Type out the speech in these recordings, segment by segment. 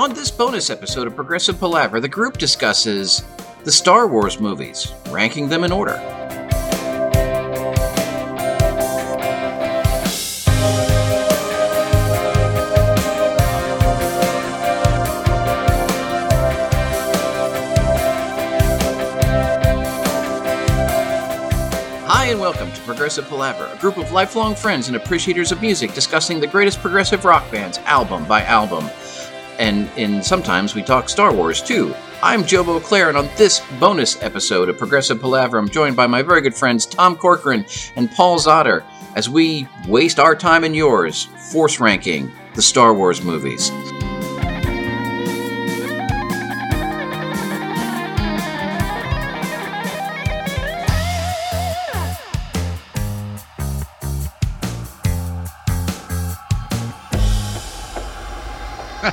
On this bonus episode of Progressive Palaver, the group discusses the Star Wars movies, ranking them in order. Hi, and welcome to Progressive Palaver, a group of lifelong friends and appreciators of music discussing the greatest progressive rock bands album by album. And in sometimes we talk Star Wars too. I'm Joe Beauclair, and on this bonus episode of Progressive Palaver, I'm joined by my very good friends Tom Corcoran and Paul Zotter as we waste our time and yours force ranking the Star Wars movies.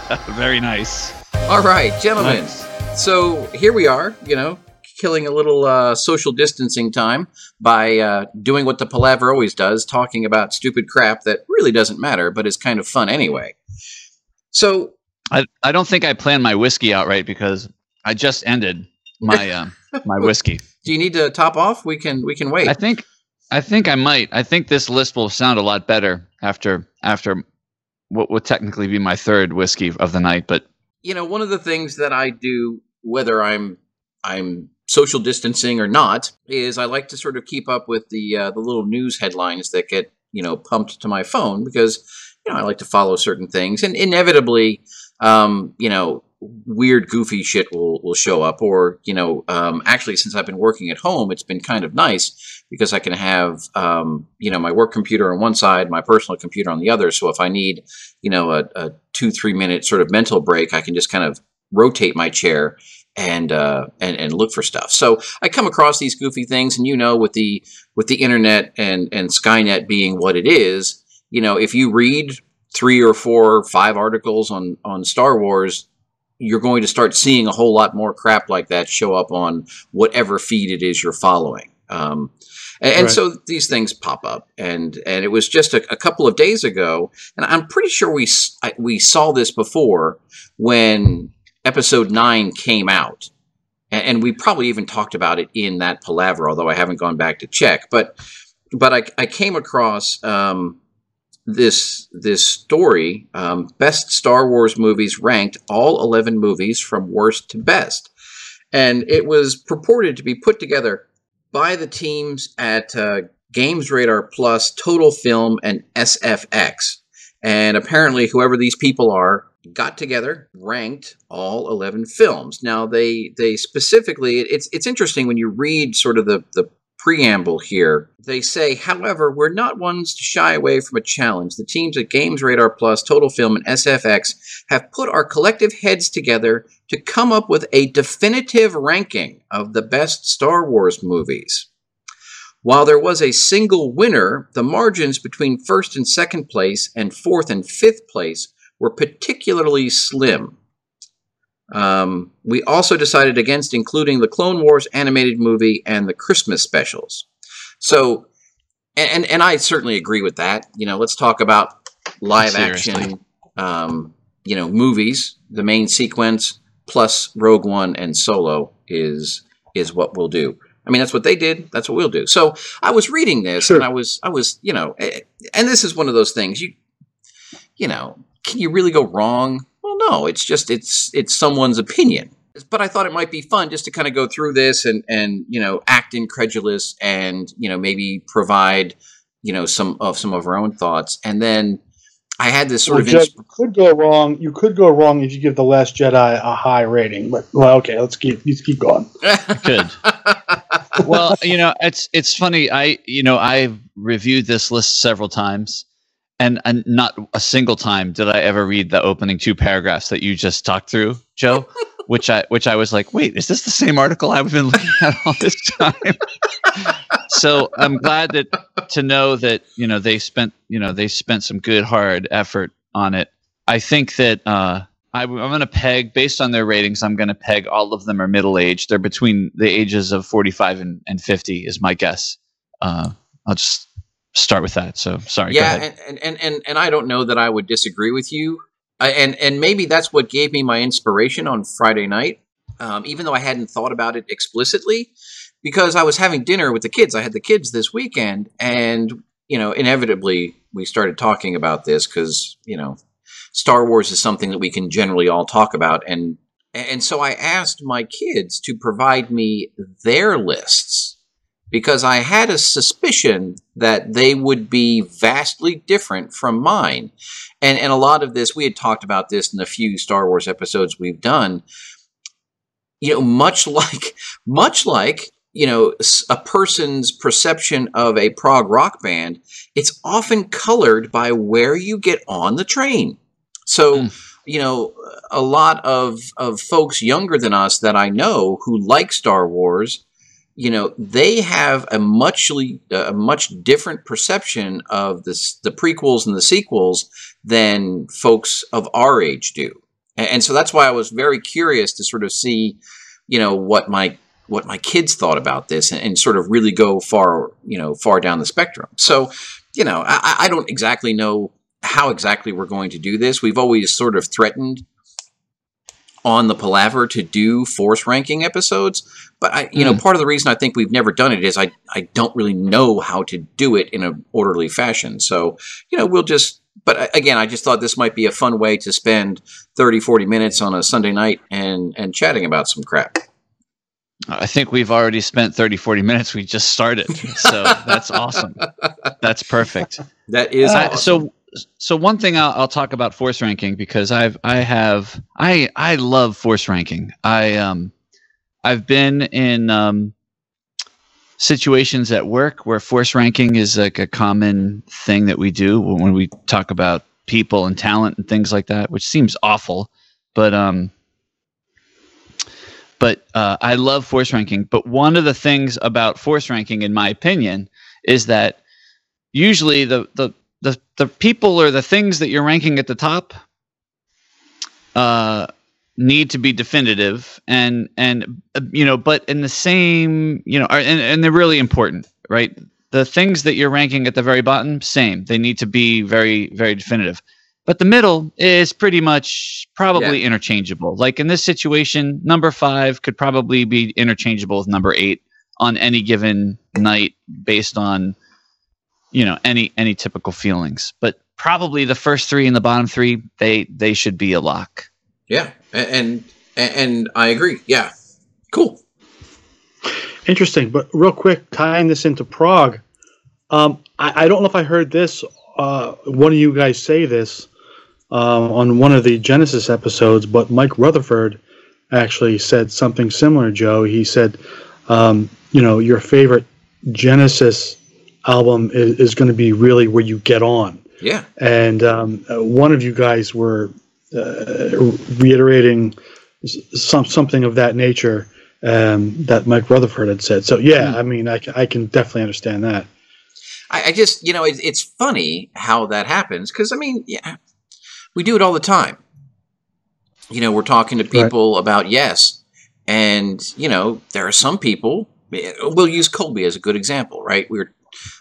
Very nice. All right, gentlemen. Nice. So here we are, you know, killing a little uh, social distancing time by uh, doing what the palaver always does, talking about stupid crap that really doesn't matter, but is kind of fun anyway. So, I, I don't think I planned my whiskey out right because I just ended my uh, my whiskey. do you need to top off? We can we can wait. I think I think I might. I think this list will sound a lot better after after what would technically be my third whiskey of the night. But you know, one of the things that I do, whether I'm I'm social distancing or not, is I like to sort of keep up with the uh, the little news headlines that get you know pumped to my phone because you know I like to follow certain things, and inevitably, um, you know, weird, goofy shit will will show up. Or you know, um, actually, since I've been working at home, it's been kind of nice because I can have um, you know my work computer on one side, my personal computer on the other. So if I need you know a, a two three minute sort of mental break, I can just kind of rotate my chair and uh, and and look for stuff. So I come across these goofy things, and you know, with the with the internet and and Skynet being what it is, you know, if you read three or four, or five articles on on Star Wars, you're going to start seeing a whole lot more crap like that show up on whatever feed it is you're following. Um, and, and Right. so these things pop up, and and it was just a, a couple of days ago, and I'm pretty sure we I- we saw this before when episode nine came out, and, and we probably even talked about it in that palaver, although I haven't gone back to check. But but I, I came across um, this this story: um, best Star Wars movies ranked, all eleven movies from worst to best, and it was purported to be put together by the teams at uh, Games Radar Plus, Total Film, and SFX. And apparently, whoever these people are got together, ranked all 11 films. Now, they they specifically, it's it's interesting when you read sort of the the preamble here. They say, however, we're not ones to shy away from a challenge. The teams at Games Radar Plus, Total Film, and SFX have put our collective heads together to come up with a definitive ranking of the best Star Wars movies. While there was a single winner, the margins between first and second place and fourth and fifth place were particularly slim. Um, we also decided against including the Clone Wars animated movie and the Christmas specials. So, and, and, and I certainly agree with that. You know, let's talk about live action, um, you know, movies. The main sequence plus Rogue One and Solo is is what we'll do. I mean, that's what they did. That's what we'll do. So I was reading this, Sure. and I was, I was, you know, eh, and this is one of those things. You, you know, can you really go wrong? Well, no. It's just it's it's someone's opinion. But I thought it might be fun just to kind of go through this and and you know act incredulous and you know maybe provide you know some of some of our own thoughts, and then I had this sort Well, of Jeff, insp- you could go wrong. You could go wrong if you give the Last Jedi a high rating. But well, okay, let's keep let's keep going. good. well, you know, it's it's funny. I you know I've reviewed this list several times, and and not a single time did I ever read the opening two paragraphs that you just talked through, Joe. Which I which I was like, wait, is this the same article I've been looking at all this time? so I'm glad that to know that you know they spent you know they spent some good hard effort on it. I think that uh, I, I'm going to peg based on their ratings. I'm going to peg all of them are middle aged. They're between the ages of 45 and, and 50 is my guess. Uh, I'll just start with that. So sorry. yeah, and, and, and, and I don't know that I would disagree with you I, and and maybe that's what gave me my inspiration on Friday night, um, even though I hadn't thought about it explicitly, because I was having dinner with the kids. I had the kids this weekend, and you know, inevitably we started talking about this because you know, Star Wars is something that we can generally all talk about, and and so I asked my kids to provide me their lists because I had a suspicion that they would be vastly different from mine. And and a lot of this we had talked about this in a few Star Wars episodes we've done. You know, much like much like you know a person's perception of a prog rock band, it's often colored by where you get on the train. So. Mm you know, a lot of of folks younger than us that I know who like Star Wars you know they have a muchly a much different perception of this the prequels and the sequels than folks of our age do. And, so that's why i was very curious to sort of see you know what my what my kids thought about this and, and sort of really go far you know far down the spectrum. So you know I, I don't exactly know how exactly we're going to do this. We've always sort of threatened on the palaver to do force ranking episodes but I, you mm. know, hmm. part of the reason I think we've never done it is I, I don't really know how to do it in an orderly fashion. So, you know, we'll just, but again, I just thought this might be a fun way to spend 30, 40 minutes on a Sunday night and, and chatting about some crap. I think we've already spent 30, 40 minutes. We just started. So that's awesome. That's perfect. That is uh, awesome. So, so one thing I'll, I'll, talk about force ranking because I've, I have, I, I love force ranking. I, um, I've been in um, situations at work where force ranking is like a common thing that we do when we talk about people and talent and things like that, which seems awful, but um, but uh, I love force ranking. But one of the things about force ranking, in my opinion, is that usually the the the, the people or the things that you're ranking at the top uh, need to be definitive and and uh, you know but in the same you know are, and, and they're really important right? The things that you're ranking at the very bottom same. They need to be very very definitive. But the middle is pretty much probably yeah. interchangeable. Like in this situation number five could probably be interchangeable with number eight on any given night based on you know any any typical feelings but probably the first three and the bottom three they they should be a lock yeah, and and, and I agree. Yeah, cool. Interesting, but real quick, tying this into Prog, um, I, I, don't know if I heard this. Uh, one of you guys say this uh, on one of the Genesis episodes, but Mike Rutherford actually said something similar. Joe, he said, um, you know, your favorite Genesis album is, is going to be really where you get on. Yeah, and um, uh, one of you guys were uh, reiterating some something of that nature um, that Mike Rutherford had said. So yeah, mm. I mean, I, I can definitely understand that. I, I just you know it, it's funny how that happens because I mean yeah, we do it all the time. You know, we're talking to people right. about yes, and you know there are some people. We'll use Colby as a good example, right? We are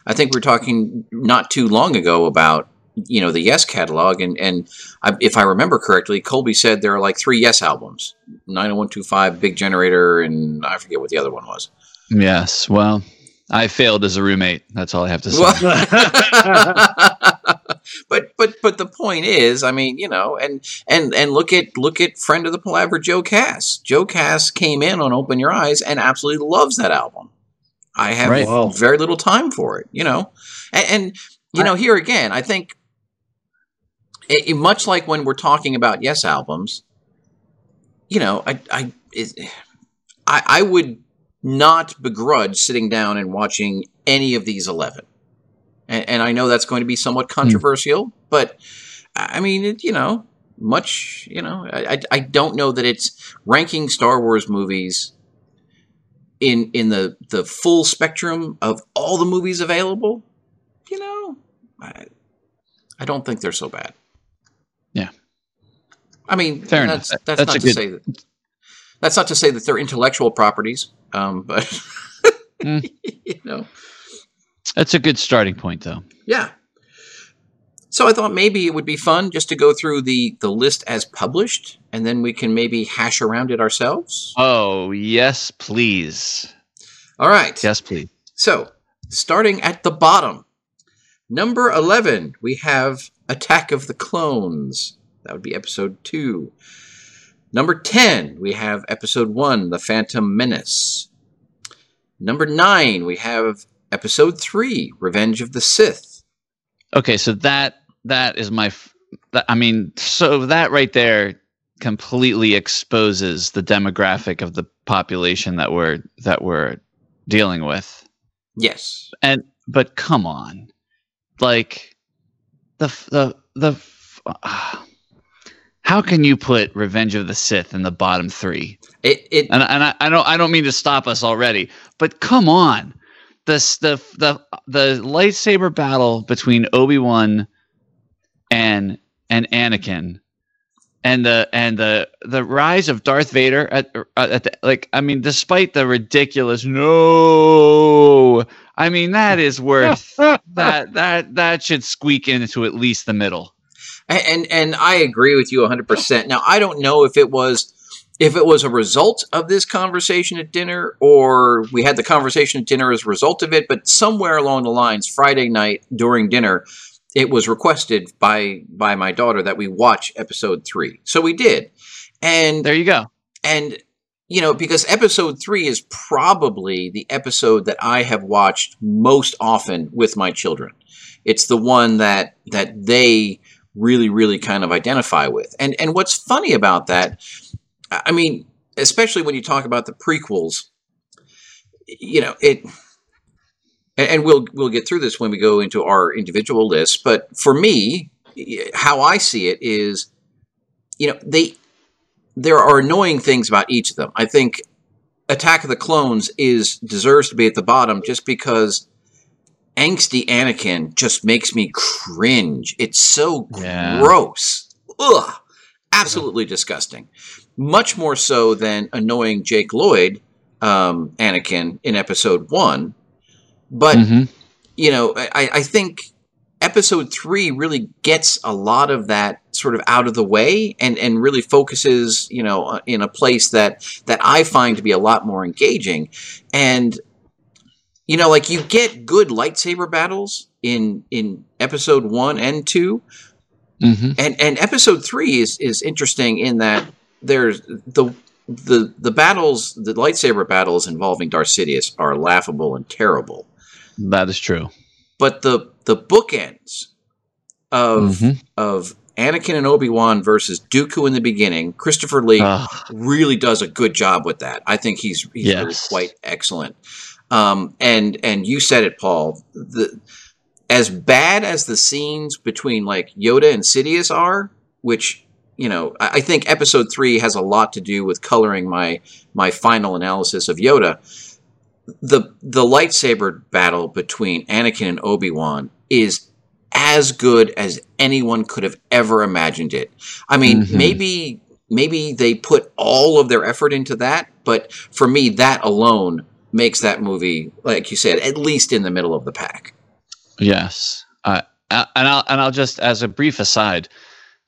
I think we are talking not too long ago about you know the Yes catalog, and and I, if I remember correctly, Colby said there are like three Yes albums: 90125, Big Generator, and I forget what the other one was. Yes, well, I failed as a roommate. That's all I have to say. but but but the point is, I mean, you know, and and and look at look at friend of the palaver Joe Cass. Joe Cass came in on Open Your Eyes and absolutely loves that album. I have right. very little time for it, you know, and, and you know, here again, I think it, it, much like when we're talking about Yes albums, you know, I I, it, I I would not begrudge sitting down and watching any of these eleven, and, and I know that's going to be somewhat hmm. controversial, mm. but I mean, it, you know, much you know, I I don't know that it's ranking Star Wars movies in in the the full spectrum of all the movies available. You know, I, I don't think they're so bad. Yeah. I mean, Fair that's, enough. that's, that's not to good... say that. That's not to say that they're intellectual properties, um, but mm. you know, that's a good starting point, though. Yeah. So I thought maybe it would be fun just to go through the the list as published, and then we can maybe hash around it ourselves. Oh yes, please. All right. Yes, please. So starting at the bottom, number eleven, we have Attack of the Clones. That would be episode two. Number 10, we have episode 1, The Phantom Menace. Number 9, we have episode 3, Revenge of the Sith. Okay, so that that is my I mean, so that right there completely exposes the demographic of the population that we're that we're dealing with. Yes. And but come on. Like the the the f- how can you put Revenge of the Sith in the bottom 3? It, it and, and I, I don't I don't mean to stop us already, but come on, this the the the lightsaber battle between Obi Wan and and Anakin, and the and the the rise of Darth Vader at, at the, like I mean, despite the ridiculous no, I mean that is worth that that that should squeak into at least the middle. and and I agree with you 100%. Now, I don't know if it was if it was a result of this conversation at dinner or we had the conversation at dinner as a result of it, but somewhere along the lines Friday night during dinner it was requested by by my daughter that we watch episode 3. So we did. And There you go. and you know because episode 3 is probably the episode that I have watched most often with my children. It's the one that that they really really kind of identify with. And and what's funny about that I mean especially when you talk about the prequels you know it and, and we'll we'll get through this when we go into our individual lists but for me how I see it is you know they there are annoying things about each of them. I think Attack of the Clones is deserves to be at the bottom just because angsty Anakin just makes me cringe. It's so Yeah. gross. Ugh. Absolutely disgusting. Much more so than annoying Jake Lloyd, um, Anakin, in episode one. But Mhm. you know, I, I think episode three really gets a lot of that sort of out of the way and, and really focuses, you know, uh, in a place that that I find to be a lot more engaging. And you know, like you get good lightsaber battles in in episode one and two, Mhm. and and episode three is is interesting in that there's the the the battles the lightsaber battles involving Darth Sidious are laughable and terrible That is true. but the the bookends of Mhm. of Anakin and Obi Wan versus Dooku in the beginning, Christopher Lee Ugh. really does a good job with that. I think he's he's really quite excellent. Um, and and you said it, Paul. The as bad as the scenes between like Yoda and Sidious are, which you know, I, I think Episode three has a lot to do with coloring my my final analysis of Yoda. The the lightsaber battle between Anakin and Obi Wan is as good as anyone could have ever imagined it. I mean, Mhm. maybe maybe they put all of their effort into that, but for me, that alone makes that movie, like you said, at least in the middle of the pack. Yes. Uh, and I'll and I'll just as a brief aside,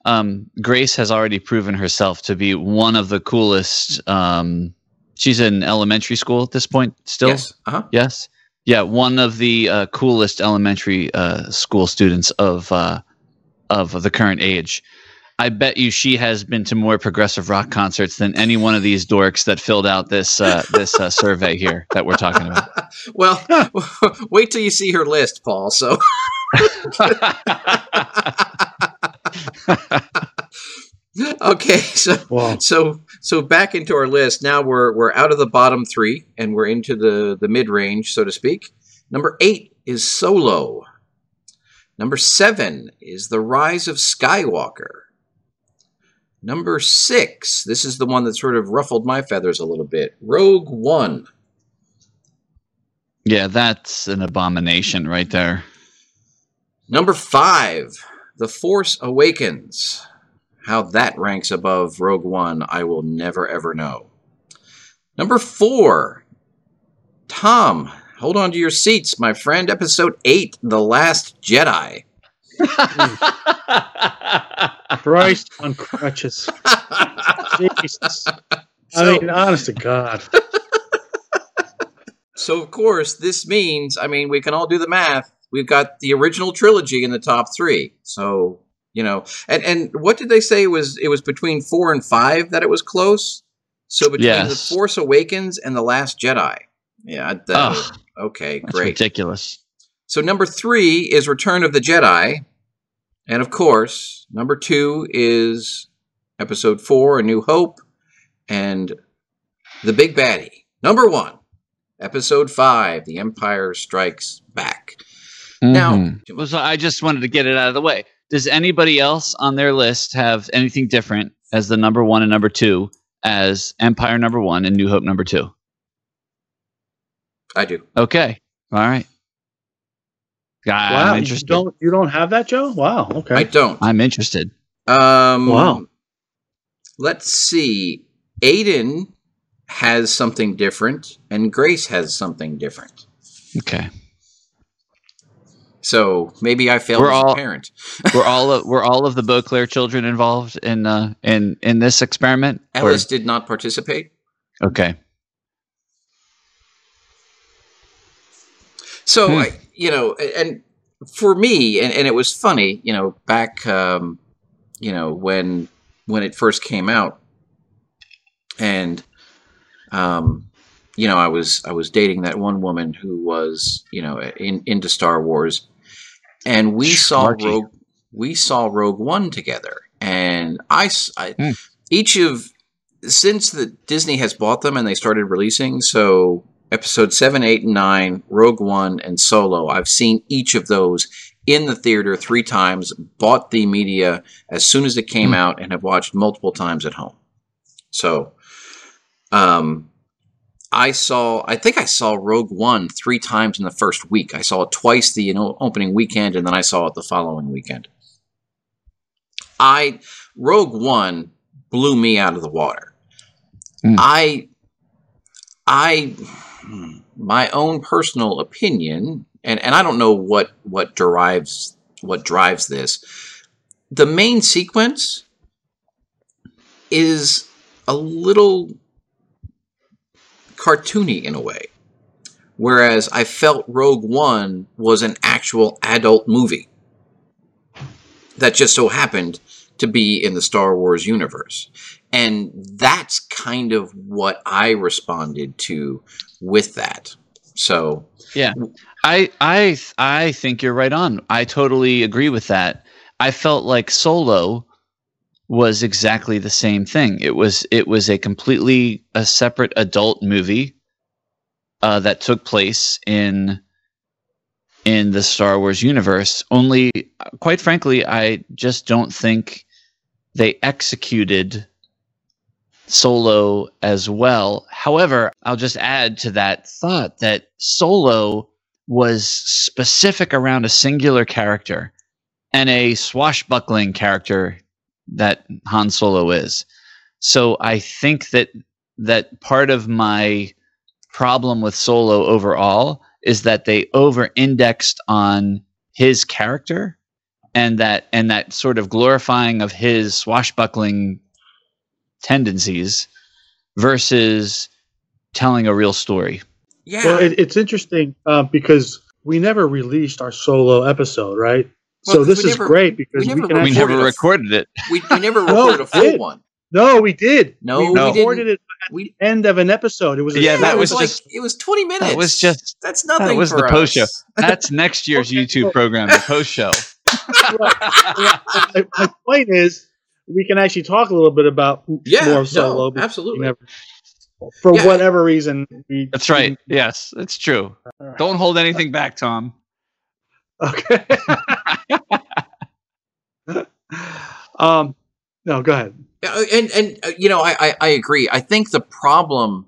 um, Grace has already proven herself to be one of the coolest. Um, she's in elementary school at this point still. Yes. Uh-huh. Yes. Yeah, one of the uh, coolest elementary uh, school students of uh, of the current age. I bet you she has been to more progressive rock concerts than any one of these dorks that filled out this uh, this uh, survey here that we're talking about. Well, wait till you see her list, Paul. So, okay, so Wow. so so back into our list. Now we're we're out of the bottom three and we're into the the mid range, so to speak. Number eight is Solo. Number seven is The Rise of Skywalker. Number six, this is the one that sort of ruffled my feathers a little bit. Rogue One. yeah, that's an abomination right there. Number five, The Force Awakens. How that ranks above Rogue One, I will never ever know. Number four, Tom, hold on to your seats, my friend. Episode eight, The Last Jedi. Christ on crutches. Jesus. I mean, honest to God. So of course, this means, I mean, we can all do the math. We've got the original trilogy in the top three. So you know, and and what did they say it was it was between four and five that it was close. So between Yes. the Force Awakens and the Last Jedi. Yeah. that- Ugh. okay. Great. ridiculous. So number three is Return of the Jedi, and of course, number two is Episode four, A New Hope, and the Big Baddie. Number one, Episode five, The Empire Strikes Back. Now- Mhm. Well, so I just wanted to get it out of the way. Does anybody else on their list have anything different as the number one and number two as Empire number one and New Hope number two? I do. Okay. All right. God, wow, I'm you don't you don't have that, Joe? Wow. Okay. I don't. I'm interested. Um, Wow. Let's see. Aiden has something different, and Grace has something different. Okay. So maybe I failed We're as all- a parent. Were all of, were all of the Beauclair children involved in uh, in in this experiment? Or- Ellis did not participate. okay. So Hmm. I, you know, and for me, and, and it was funny, you know, back, um, you know, when when it first came out, and um, you know, I was I was dating that one woman who was, you know, in, into Star Wars, and we saw. Rogue we saw Rogue One together, and I Hmm. each of since the Disney has bought them and they started releasing, so episode 7, 8, and 9, Rogue One, and Solo. I've seen each of those in the theater three times, bought the media as soon as it came Hmm. out, and have watched multiple times at home. So, um, I saw, I think I saw Rogue One three times in the first week. I saw it twice the you know, opening weekend, and then I saw it the following weekend. I, Rogue One blew me out of the water. Hmm. I, I, my own personal opinion, and, and I don't know what what derives what drives this. The main sequence is a little cartoony in a way, whereas I felt Rogue One was an actual adult movie that just so happened to be in the Star Wars universe. And that's kind of what I responded to with that. So, yeah. I I I think you're right on. I totally agree with that. I felt like Solo was exactly the same thing. It was it was a completely a separate adult movie uh, that took place in in the Star Wars universe. Only, quite frankly, I just don't think they executed Solo as well. However, I'll just add to that thought that Solo was specific around a singular character and a swashbuckling character that Han Solo is. So I think that that part of my problem with Solo overall is that they over indexed on his character and that and that sort of glorifying of his swashbuckling tendencies versus telling a real story. yeah. Well, it, it's interesting uh, because we never released our solo episode, right? Well, so this is never- great because we we, never can We recorded actually. never recorded it. we, we never No, recorded a full one. No, we did. No, we we recorded it at We, the end of an episode. It was a Yeah, that it was like just- it was 20 minutes. It was just- That's nothing It was for the post show. That's next year's Okay, YouTube program, the post show. my, my point is, we can actually talk a little bit about Yeah, more solo. because we absolutely. never- for Yeah. whatever reason, we, That's right. Yes, it's true. Don't hold anything back, Tom. Okay. um, no, go ahead. And and uh, you know, I, I I agree. I think the problem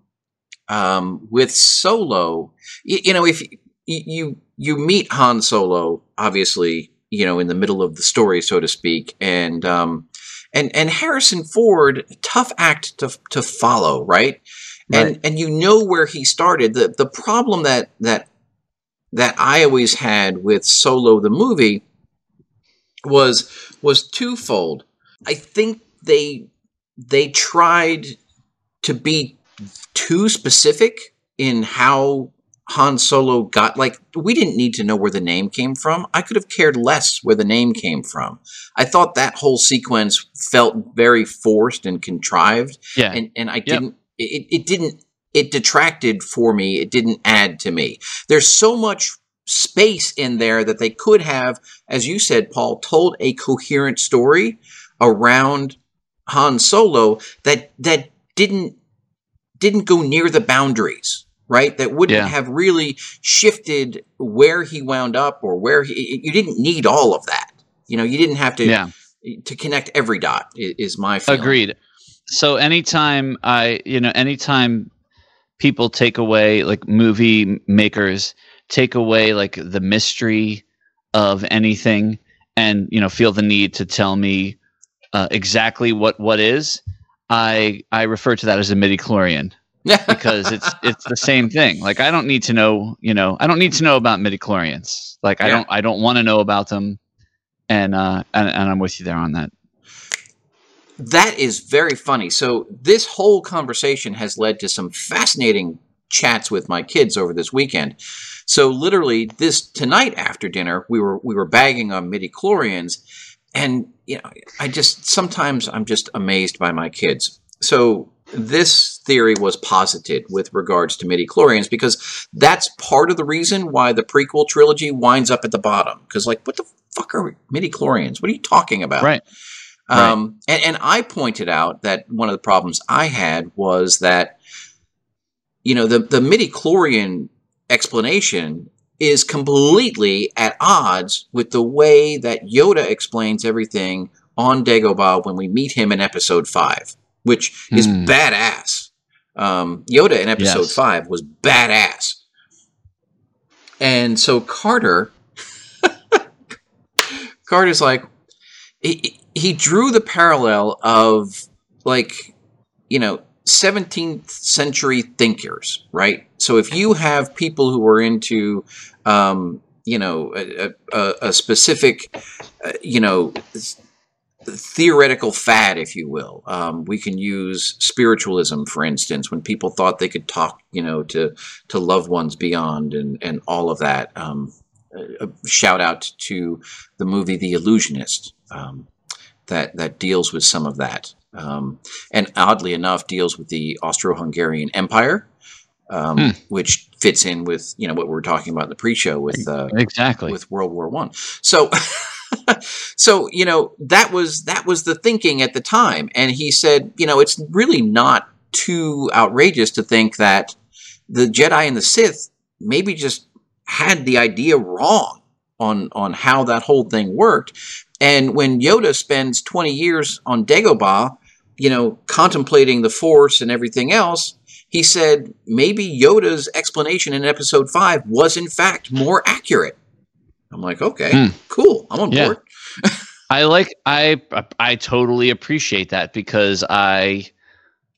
um, with Solo, you, you know, if you, you you meet Han Solo, obviously, you know, in the middle of the story, so to speak, and um, and and Harrison Ford, tough act to to follow, right? And and you know where he started. The the problem that that that I always had with Solo the movie was was twofold. I think they they tried to be too specific in how Han Solo got like we didn't need to know where the name came from. I could have cared less where the name came from. I thought that whole sequence felt very forced and contrived. Yeah. And and I didn't it, it didn't it detracted for me. It didn't add to me. There's so much space in there that they could have, as you said, Paul, told a coherent story around Han Solo that that didn't didn't go near the boundaries right? That wouldn't Yeah. have really shifted where he wound up or where he. You didn't need all of that. You know, you didn't have to yeah. to connect every dot. Is my feeling. Agreed. So anytime I, you know, anytime people take away like movie makers take away like the mystery of anything and you know feel the need to tell me uh, exactly what what is, I I refer to that as a midi chlorian because it's it's the same thing. Like I don't need to know, you know, I don't need to know about midichlorians. Like I don't I don't want to know about them. And uh and, and I'm with you there on that. That is very funny. So this whole conversation has led to some fascinating chats with my kids over this weekend. So literally this tonight after dinner, we were we were bagging on midi chlorians and you know, I just sometimes I'm just amazed by my kids. So this theory was posited with regards to midi chlorians because that's part of the reason why the prequel trilogy winds up at the bottom. Because like, what the fuck are midi chlorians? What are you talking about? Right. Um, and, and I pointed out that one of the problems I had was that, you know, the, the midi chlorian explanation is completely at odds with the way that Yoda explains everything on Dagobah when we meet him in episode five, which is Hmm. badass. Um, Yoda in episode Yes. five was badass. And so Carter, Carter's like, he, he drew the parallel of like you know 17th century thinkers right? So if you have people who are into um, you know a, a, a specific uh, you know theoretical fad if you will um, we can use spiritualism for instance when people thought they could talk you know to to loved ones beyond and and all of that um, a, a shout out to the movie the illusionist um, that that deals with some of that, um, and oddly enough, deals with the Austro-Hungarian Empire, um, Hmm. which fits in with you know what we were talking about in the pre-show with uh, Exactly. with World War One. So, so you know that was that was the thinking at the time, and he said, you know, it's really not too outrageous to think that the Jedi and the Sith maybe just had the idea wrong on on how that whole thing worked. And when Yoda spends 20 years on Dagobah, you know, contemplating the Force and everything else, he said maybe Yoda's explanation in episode 5 was in fact more accurate. I'm like, okay, Hmm. cool. I'm on Yeah. board. I like I I totally appreciate that because I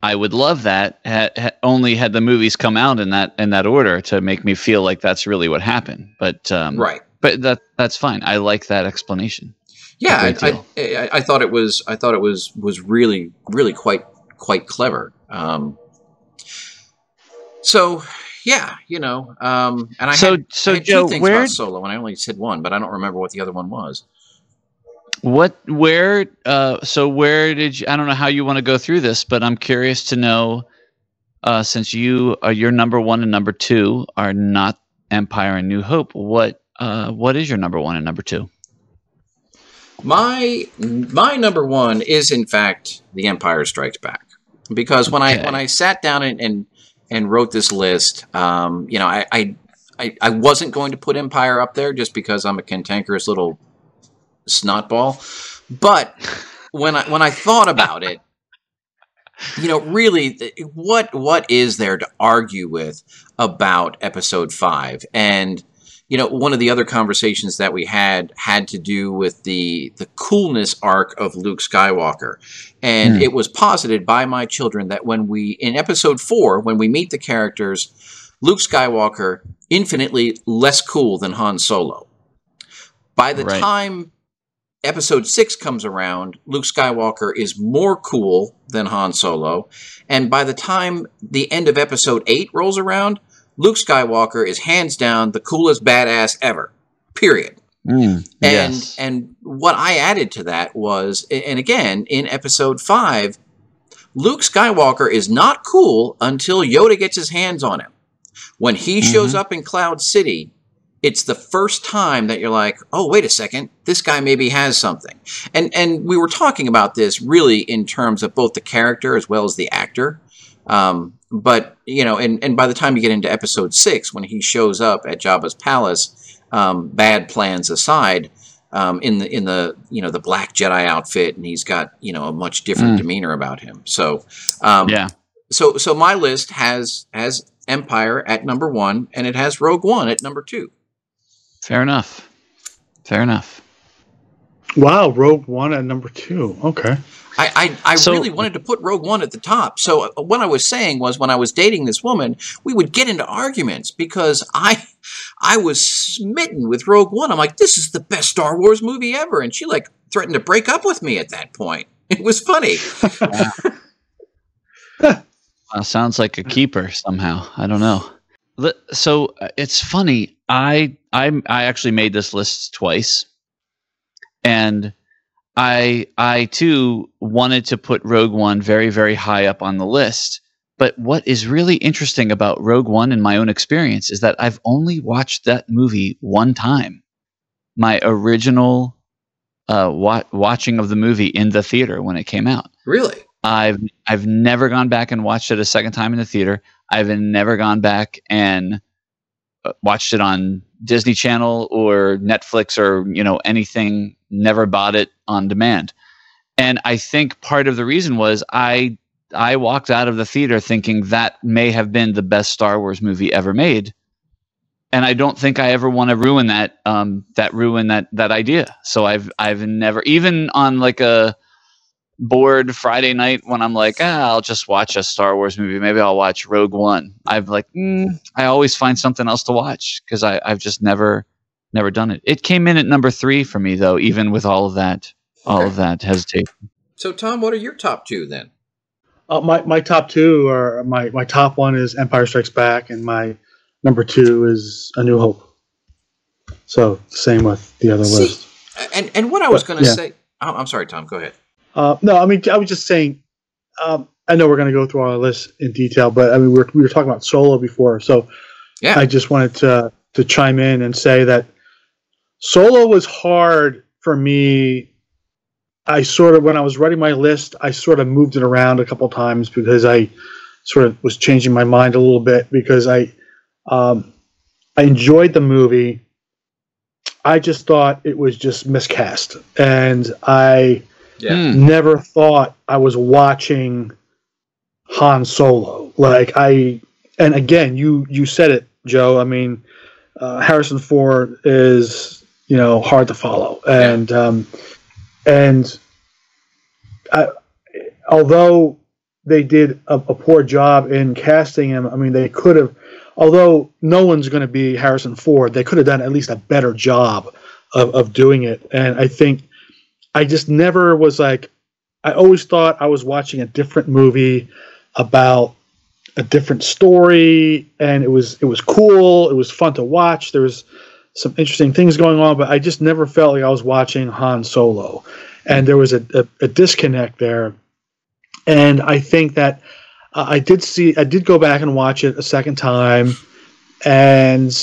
I would love that ha, ha, only had the movies come out in that in that order to make me feel like that's really what happened. But um, Right. But that that's fine. I like that explanation. Yeah, I, I, I, thought it was I thought it was was really really quite quite clever. Um, so yeah, you know, um, and I So- had, so, I had Joe, two things where- about Solo, and I only said one, but I don't remember what the other one was. What where uh so where did you I don't know how you want to go through this, but I'm curious to know uh since you are your number 1 and number 2 are not Empire and New Hope, what uh what is your number 1 and number 2? My my number one is in fact The Empire Strikes Back, because when I when I sat down and and, and wrote this list, um, you know, I, I I I wasn't going to put Empire up there just because I'm a cantankerous little snotball, but when I when I thought about it, you know, really, what what is there to argue with about Episode Five? And you know, one of the other conversations that we had had to do with the the coolness arc of Luke Skywalker, and Hmm. it was posited by my children that when we in Episode Four, when we meet the characters, Luke Skywalker infinitely less cool than Han Solo. By the Right. time episode six comes around, Luke Skywalker is more cool than Han Solo. And by the time the end of episode eight rolls around, Luke Skywalker is hands down the coolest badass ever. Period. Mm, And yes. and what I added to that was, and again in episode five, Luke Skywalker is not cool until Yoda gets his hands on him. When he shows up in Cloud City, it's the first time that you're like, oh wait a second, this guy maybe has something. And and we were talking about this really in terms of both the character as well as the actor. Um, but you know, and and by the time you get into episode six, when he shows up at Jabba's palace, um, bad plans aside, um, in the in the you know the black Jedi outfit, and he's got you know a much different Mm. demeanor about him. So um, yeah. so so my list has has Empire at number one, and it has Rogue One at number two. Fair enough. Fair enough. Wow, Rogue One at number two. Okay. I I, I So- really wanted to put Rogue One at the top. So uh, what I was saying was when I was dating this woman, we would get into arguments because I I was smitten with Rogue One. I'm like, this is the best Star Wars movie ever, and she like threatened to break up with me at that point. It was funny. Uh, sounds like a keeper somehow. I don't know. So uh, it's funny. I I I actually made this list twice, and I I too wanted to put Rogue One very very high up on the list. But what is really interesting about Rogue One in my own experience is that I've only watched that movie one time. My original uh, wa- watching of the movie in the theater when it came out. Really? I've I've never gone back and watched it a second time in the theater. I've never gone back and watched it on Disney Channel or Netflix or you know anything. Never bought it on demand. And I think part of the reason was I I walked out of the theater thinking that may have been the best Star Wars movie ever made. And I don't think I ever want to ruin that um, that ruin that that idea. So I've I've never even on like a bored Friday night when I'm like, ah, I'll just watch a Star Wars movie. Maybe I'll watch Rogue One. I'm like, mm, I always find something else to watch because I I've just never never done it. It came in at number three for me though, even with all of that all Okay. of that hesitation. So Tom, what are your top two then? Uh, my my top two are my my top one is Empire Strikes Back, and my number two is A New Hope. So same with the other See, list. And and what I was going to yeah. say, I'm I'm sorry, Tom. Go ahead. Uh, no, I mean I was just saying. Um, I know we're going to go through our list in detail, but I mean we're, we were talking about Solo before, so Yeah. I just wanted to to chime in and say that Solo was hard for me. I sort of when I was writing my list, I sort of moved it around a couple times because I sort of was changing my mind a little bit because I um, I enjoyed the movie. I just thought it was just miscast, and I Yeah. Hmm. never thought I was watching Han Solo. Like I, and again, you you said it, Joe. I mean, uh, Harrison Ford is you know hard to follow, and um, and I, although they did a, a poor job in casting him, I mean, they could have. Although no one's going to be Harrison Ford, they could have done at least a better job of, of doing it. And I think I just never was like, I always thought I was watching a different movie about a different story, and it was it was cool. It was fun to watch. There was some interesting things going on, but I just never felt like I was watching Han Solo, and there was a, a, a disconnect there. And I think that uh, I did see, I did go back and watch it a second time, and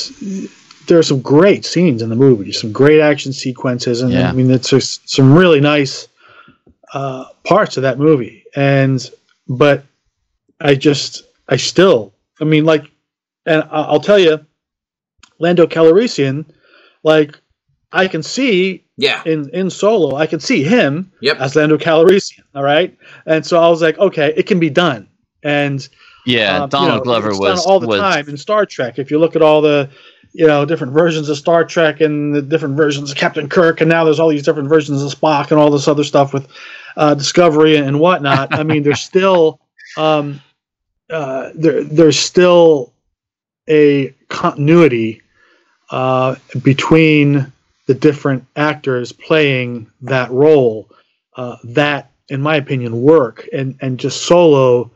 there are some great scenes in the movie, some great action sequences, and Yeah. I mean, it's just some really nice uh, parts of that movie. And but I just, I still, I mean, like, and I- I'll tell you, Lando Calrissian, like, I can see Yeah. in in Solo, I can see him Yep. as Lando Calrissian. All right, and so I was like, okay, it can be done. And Yeah, um, you Donald know, Glover was done all the was time in Star Trek. If you look at all the you know different versions of Star Trek and the different versions of Captain Kirk, and now there's all these different versions of Spock and all this other stuff with uh, Discovery and whatnot. I mean, there's still um, uh, there there's still a continuity uh, between the different actors playing that role uh, that, in my opinion, work. And and just solo,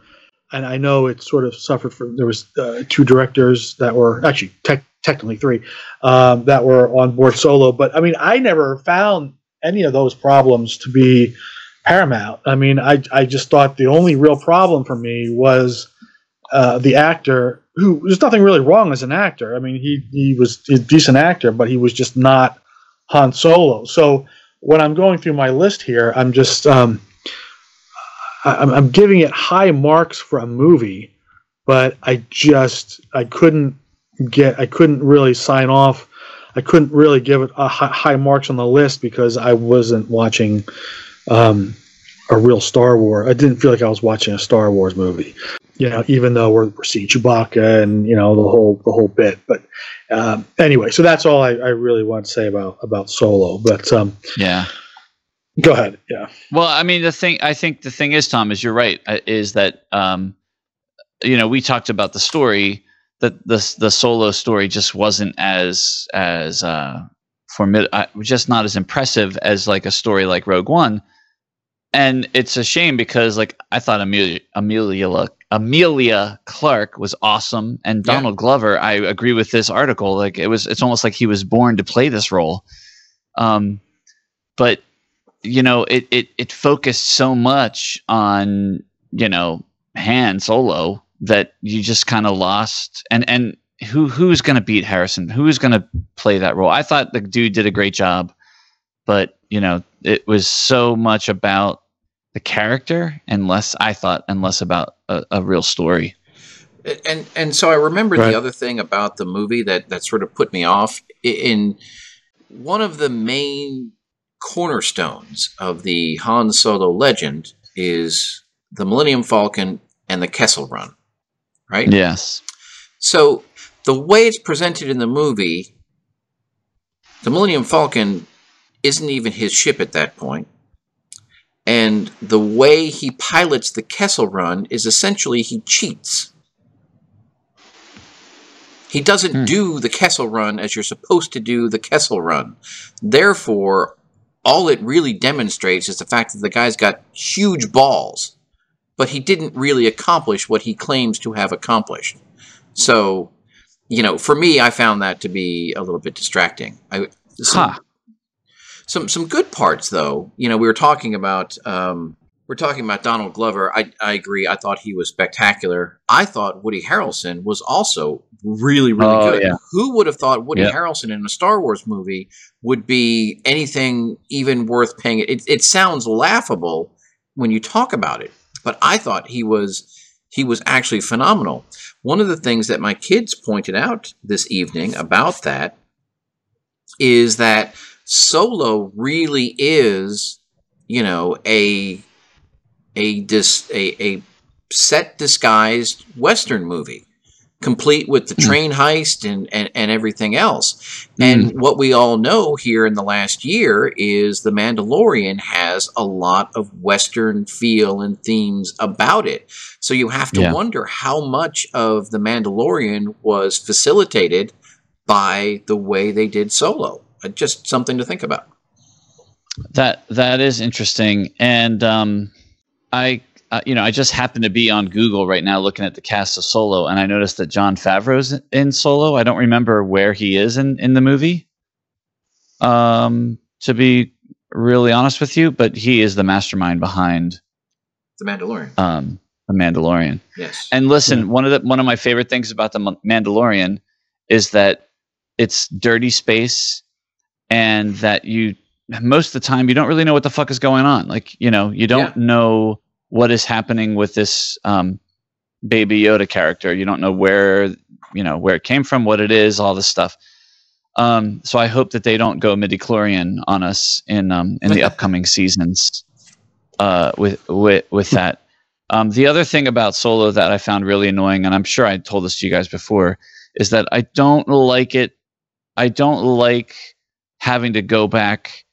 and I know it sort of suffered from there was uh, two directors that were actually te- technically three um, that were on board solo. But I mean, I never found any of those problems to be paramount. I mean, I I just thought the only real problem for me was uh, the actor who there's nothing really wrong as an actor. I mean, he he was a decent actor, but he was just not Han Solo. So when I'm going through my list here, I'm just um, I'm, I'm giving it high marks for a movie, but I just I couldn't get I couldn't really sign off. I couldn't really give it a high, high marks on the list because I wasn't watching um, a real Star Wars. I didn't feel like I was watching a Star Wars movie you know, even though we're, we're seeing Chewbacca and you know the whole the whole bit. But um, anyway, so that's all I, I, really want to say about about Solo. But um, yeah, go ahead. Yeah. Well, I mean, the thing I think the thing is, Tom, is you're right. Uh, is that um, you know we talked about the story that the the Solo story just wasn't as as uh, formid- uh, just not as impressive as like a story like Rogue One. And it's a shame because like I thought Amelia Amelia Emilia Clarke was awesome, and Donald yeah. Glover. I agree with this article. Like it was, it's almost like he was born to play this role. Um, but you know, it it it focused so much on you know Han Solo that you just kind of lost. And and who who's going to beat Harrison? Who's going to play that role? I thought the dude did a great job, but you know, it was so much about the character and less I thought and less about a, a real story. And and so I remember right. the other thing about the movie that that sort of put me off in one of the main cornerstones of the Han Solo legend is the Millennium Falcon and the Kessel Run, right? Yes. So the way it's presented in the movie, the Millennium Falcon isn't even his ship at that point. And the way he pilots the Kessel Run is essentially he cheats. He doesn't hmm. do the Kessel Run as you're supposed to do the Kessel Run. Therefore, all it really demonstrates is the fact that the guy's got huge balls, but he didn't really accomplish what he claims to have accomplished. So, you know, for me, I found that to be a little bit distracting. I, some, huh. Some some good parts though. You know, we were talking about um, we're talking about Donald Glover. I, I agree. I thought he was spectacular. I thought Woody Harrelson was also really, really oh, good. Yeah. Who would have thought Woody yep. Harrelson in a Star Wars movie would be anything even worth paying? It, it sounds laughable when you talk about it, but I thought he was he was actually phenomenal. One of the things that my kids pointed out this evening about that is that Solo really is, you know, a a dis a, a set disguised western movie complete with the hmm. train heist and, and, and everything else. And mm. what we all know here in the last year is The Mandalorian has a lot of Western feel and themes about it. So you have to yeah. wonder how much of The Mandalorian was facilitated by the way they did Solo. Uh, just something to think about. That that is interesting, and um, I uh, you know I just happen to be on Google right now looking at the cast of Solo, and I noticed that Jon Favreau's in Solo. I don't remember where he is in in the movie. Um, to be really honest with you, but he is the mastermind behind the Mandalorian. Um, the Mandalorian. Yes. And listen, yeah. one of the one of my favorite things about the Mandalorian is that it's dirty space and that you most of the time you don't really know what the fuck is going on. Like you know you don't yeah. know what is happening with this um, baby Yoda character. You don't know where you know where it came from, what it is, all this stuff. Um, so I hope that they don't go midi-chlorian on us in um, in the upcoming seasons uh, with with with that. Um, the other thing about Solo that I found really annoying, and I'm sure I told this to you guys before, is that I don't like it. I don't like having to go back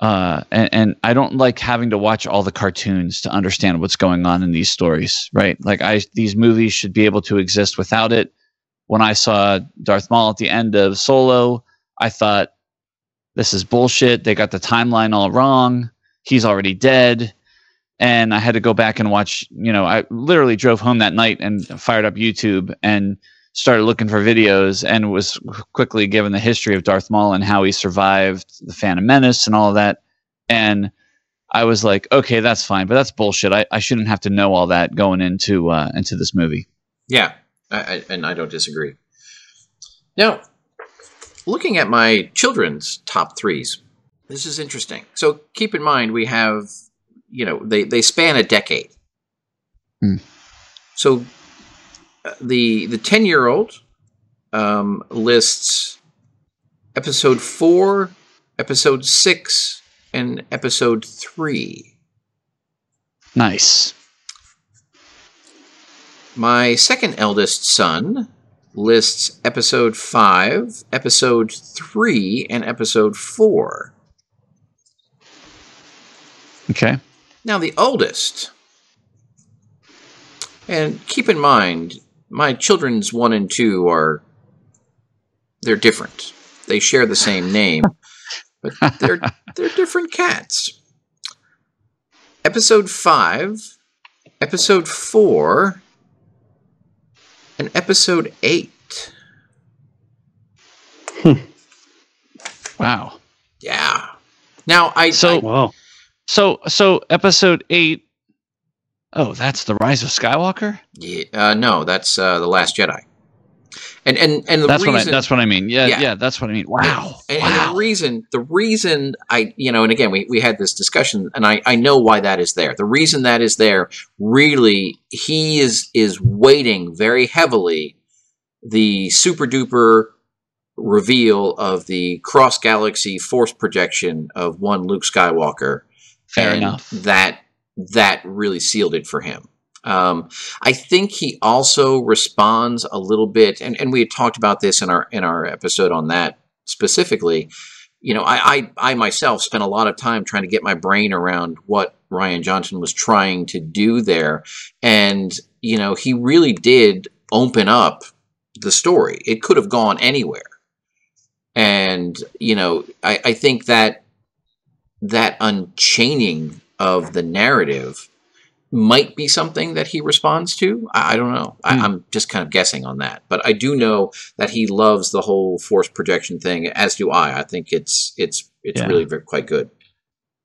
uh, and, and, I don't like having to watch all the cartoons to understand what's going on in these stories, right? Like I, these movies should be able to exist without it. When I saw Darth Maul at the end of Solo, I thought, this is bullshit. They got the timeline all wrong. He's already dead. And I had to go back and watch, you know, I literally drove home that night and fired up YouTube and started looking for videos and was quickly given the history of Darth Maul and how he survived the Phantom Menace and all of that. And I was like, okay, that's fine, but that's bullshit. I, I shouldn't have to know all that going into uh, into this movie. Yeah, I, I, and I don't disagree. Now, looking at my children's top threes, this is interesting. So keep in mind we have, you know, they they span a decade. Hmm. So the the ten year old um, lists episode four, episode six, and episode three. Nice. My second eldest son lists episode 5, episode 3, and episode 4. Okay. Now, the oldest, and keep in mind, my children's 1 and 2 are, they're different. They share the same name, but they're, they're different cats. Episode 5, episode 4, and episode 8. Hmm. Wow. Yeah. Now I So- I- Wow. So so episode eight oh that's the Rise of Skywalker. yeah, uh, no, that's uh, the Last Jedi. And and and the that's reason what I, that's what I mean. Yeah, Yeah. yeah, that's what I mean. Wow. And, and wow. the reason the reason I you know and again we, we had this discussion and I, I know why that is there. The reason that is there really he is is weighting very heavily the super duper reveal of the cross galaxy force projection of one Luke Skywalker Fair and enough. That that really sealed it for him. Um, I think he also responds a little bit, and, and we had talked about this in our in our episode on that specifically. You know, I, I I myself spent a lot of time trying to get my brain around what Rian Johnson was trying to do there, and you know, he really did open up the story. It could have gone anywhere, and you know, I, I think that that unchaining of the narrative might be something that he responds to. I, I don't know. I, Hmm. I'm just kind of guessing on that, but I do know that he loves the whole force projection thing, as do I. I think it's it's it's Yeah. really very, quite good.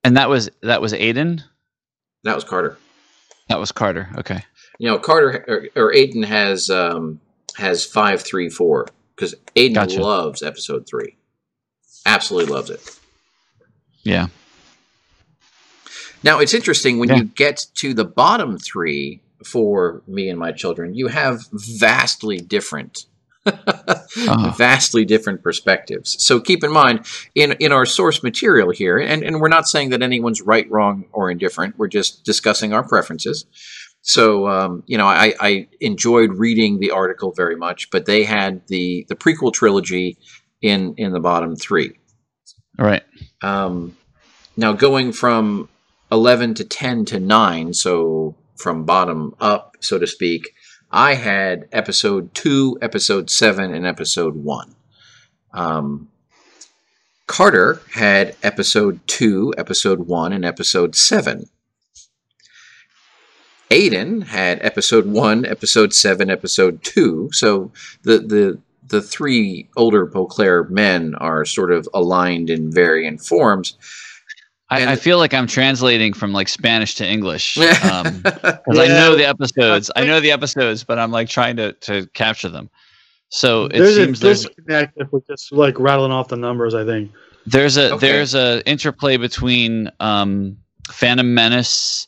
And that was that was Aiden. That was Carter. That was Carter. Okay. You know, Carter or, or Aiden has um, has five, three, four because Aiden Gotcha. loves episode three. Absolutely loves it. Yeah. Now it's interesting when Yeah. you get to the bottom three for me and my children, you have vastly different, Uh-huh. vastly different perspectives. So keep in mind in in our source material here, and, and we're not saying that anyone's right, wrong, or indifferent. We're just discussing our preferences. So um, you know, I, I enjoyed reading the article very much, but they had the the prequel trilogy in in the bottom three. All right. Um, now going from 11 to 10 to 9, so from bottom up, so to speak, I had episode 2, episode 7, and episode 1. Um, Carter had episode 2, episode 1, and episode 7. Aiden had episode 1, episode 7, episode 2. So the, the, the three older Beauclair men are sort of aligned in varying forms. I, I feel like I'm translating from like Spanish to English. Um, Because because I know the episodes. I know the episodes, but I'm like trying to to capture them. So it there's seems a there's disconnect if we're just like rattling off the numbers. I think. there's a Okay. there's a interplay between um, Phantom Menace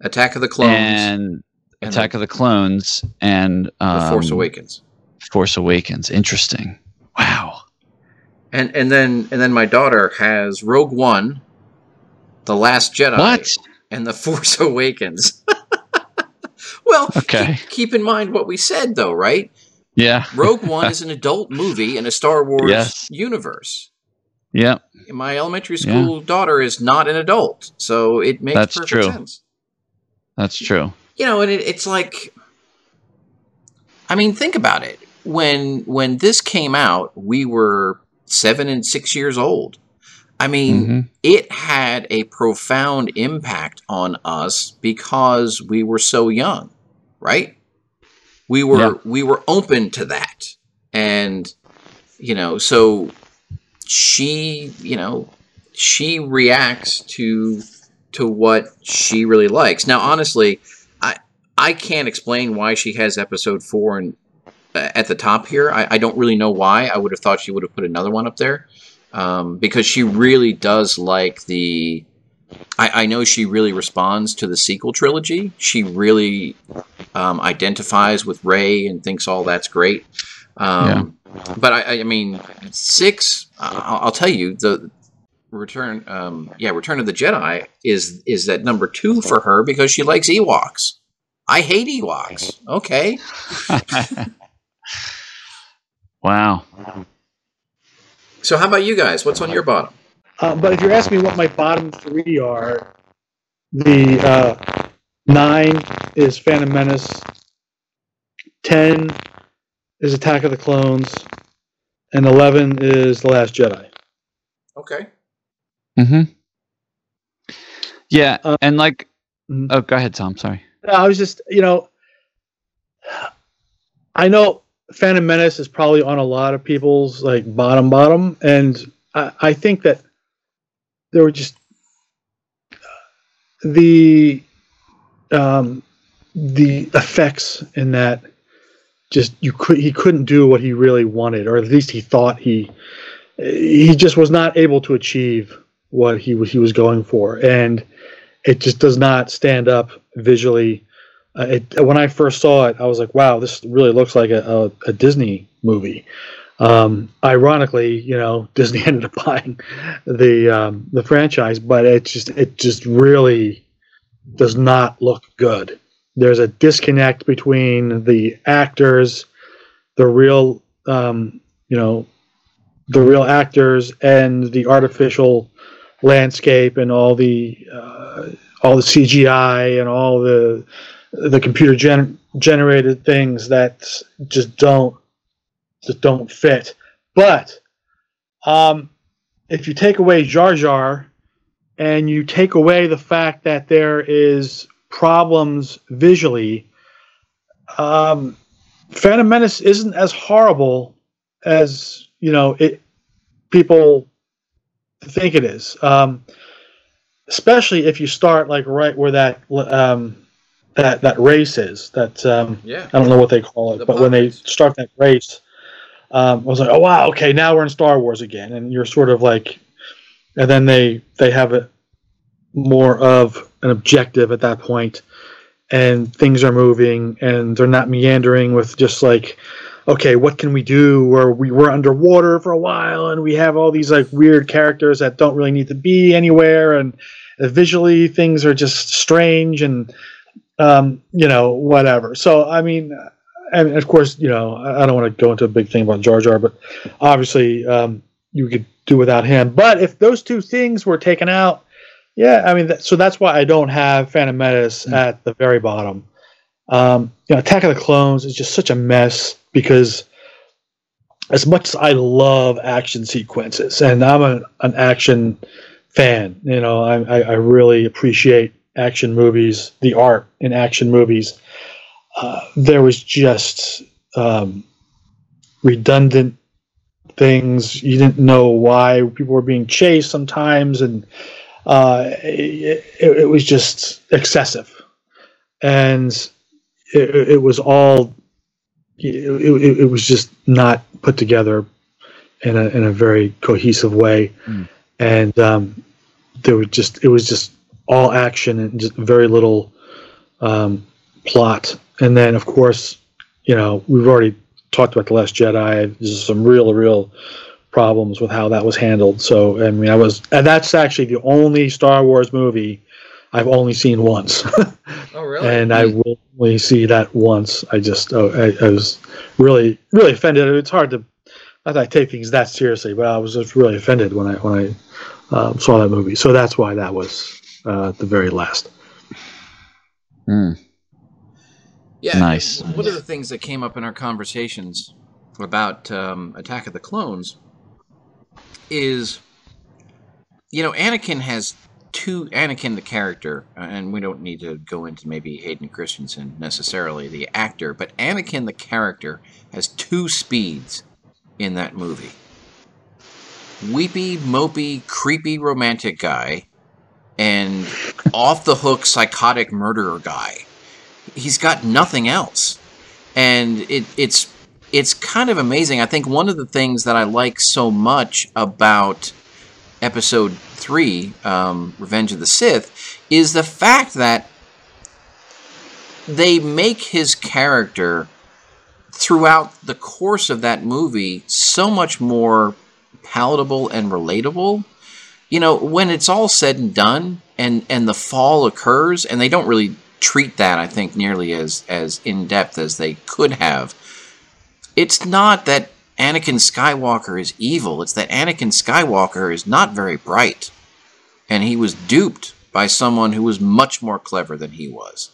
Attack of the Clones and and Attack of the Clones and The um, Force Awakens. Force Awakens. Interesting. Wow. And and then and then my daughter has Rogue One, The Last Jedi, What? and The Force Awakens. well, Okay. keep, keep in mind what we said though, right? Yeah. Rogue One is an adult movie in a Star Wars Yes. universe. Yeah. My elementary school daughter is not an adult, so it makes That's perfect true. sense. That's true. you know, and it, it's like, I mean, think about it. When when this came out, we were seven and six years old. I mean, Mm-hmm. it had a profound impact on us because we were so young, right? We were Yeah. we were open to that. And you know, so she, you know, she reacts to to what she really likes. Now, honestly, I I can't explain why she has episode 4 and uh, at the top here. I, I don't really know why. I would have thought she would have put another one up there um, because she really does like the. I, I know she really responds to the sequel trilogy. She really um, identifies with Rey and thinks all that's great. Um, But I, I mean, six. I'll, I'll tell you the return. Um, yeah, Return of the Jedi is is that number two for her because she likes Ewoks. I hate Ewoks. Okay. wow. So how about you guys? What's on your bottom? Uh, but if you're asking me what my bottom three are, the uh, nine is Phantom Menace, ten is Attack of the Clones, and eleven is The Last Jedi. Okay. Mm-hmm. Yeah, Uh, and like, mhm. oh, go ahead, Tom. Sorry. I was just, you know, I know Phantom Menace is probably on a lot of people's like bottom bottom, and I, I think that there were just the um, the effects in that just you could he couldn't do what he really wanted, or at least he thought he he just was not able to achieve what he he was going for, and it just does not stand up visually. Uh, it, when I first saw it, I was like, "Wow, this really looks like a, a, a Disney movie." Um, ironically, you know, Disney ended up buying the um, the franchise, but it just it just really does not look good. There's a disconnect between the actors, the real, um, you know, the real actors, and the artificial landscape and all the uh, all the CGI and all the the computer gen- generated things that just don't just don't fit. But um, if you take away Jar Jar and you take away the fact that there is problems visually, um, Phantom Menace isn't as horrible as you know it people think it is. Um, especially if you start like right where that um, that that race is. That um, Yeah. I don't know what they call it, The but when they start that race, um, I was like, oh wow, okay, now we're in Star Wars again, and you're sort of like, and then they they have it more of an objective at that point, and things are moving, and they're not meandering with just like, okay, what can we do? Or we were underwater for a while, and we have all these like weird characters that don't really need to be anywhere, and visually things are just strange and um, you know, whatever. So, I mean, and of course, you know, I don't want to go into a big thing about Jar Jar, but obviously, um, you could do without him. But if those two things were taken out, yeah, I mean, that, so that's why I don't have Phantom Menace at the very bottom. Um, you know, Attack of the Clones is just such a mess because as much as I love action sequences, and I'm a, an action fan, you know, I, I, I really appreciate action movies, the art in action movies. Uh, there was just um, redundant things. You didn't know why people were being chased sometimes, and uh, it, it, it was just excessive. And it, it was all it, it, it was just not put together in a in a very cohesive way, Mm. and um, there was just it was just all action and just very little um, plot. And then, of course, you know we've already talked about the Last Jedi. There's some real real problems with how that was handled. So I mean, I was and that's actually the only Star Wars movie I've only seen once. Oh, really? and I will only see that once. I just oh, I, I was really really offended. It's hard to not that I take things that seriously, but I was just really offended when I when I um, saw that movie. So that's why that was uh, the very last. Mm. yeah. Nice. One of the things that came up in our conversations about um, Attack of the Clones is you know, Anakin has two Anakin the character, and we don't need to go into maybe Hayden Christensen necessarily the actor, but Anakin the character has two speeds in that movie. Weepy, mopey, creepy romantic guy, and off the hook psychotic murderer guy. He's got nothing else, and it, it's it's kind of amazing. I think one of the things that I like so much about episode three, um, Revenge of the Sith, is the fact that they make his character throughout the course of that movie so much more palatable and relatable. You know, when it's all said and done and and the fall occurs and they don't really treat that I think nearly as as in depth as they could have. It's not that Anakin Skywalker is evil. It's that Anakin Skywalker is not very bright. And he was duped by someone who was much more clever than he was.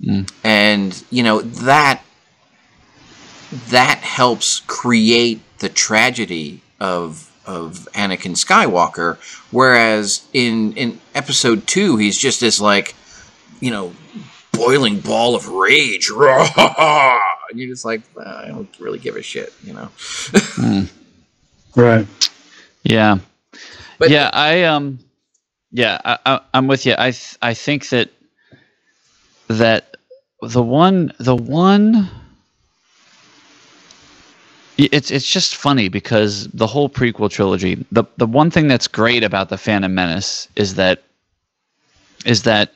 Mm. And, you know, that that helps create the tragedy of of Anakin Skywalker whereas in in episode 2 he's just this like, you know, boiling ball of rage. and you're just like, well, I don't really give a shit, you know. mm. Right. Yeah. But yeah, I um, yeah, I, I, am with you. I th- I think that that the one the one it's it's just funny because the whole prequel trilogy the the one thing that's great about the Phantom Menace is that is that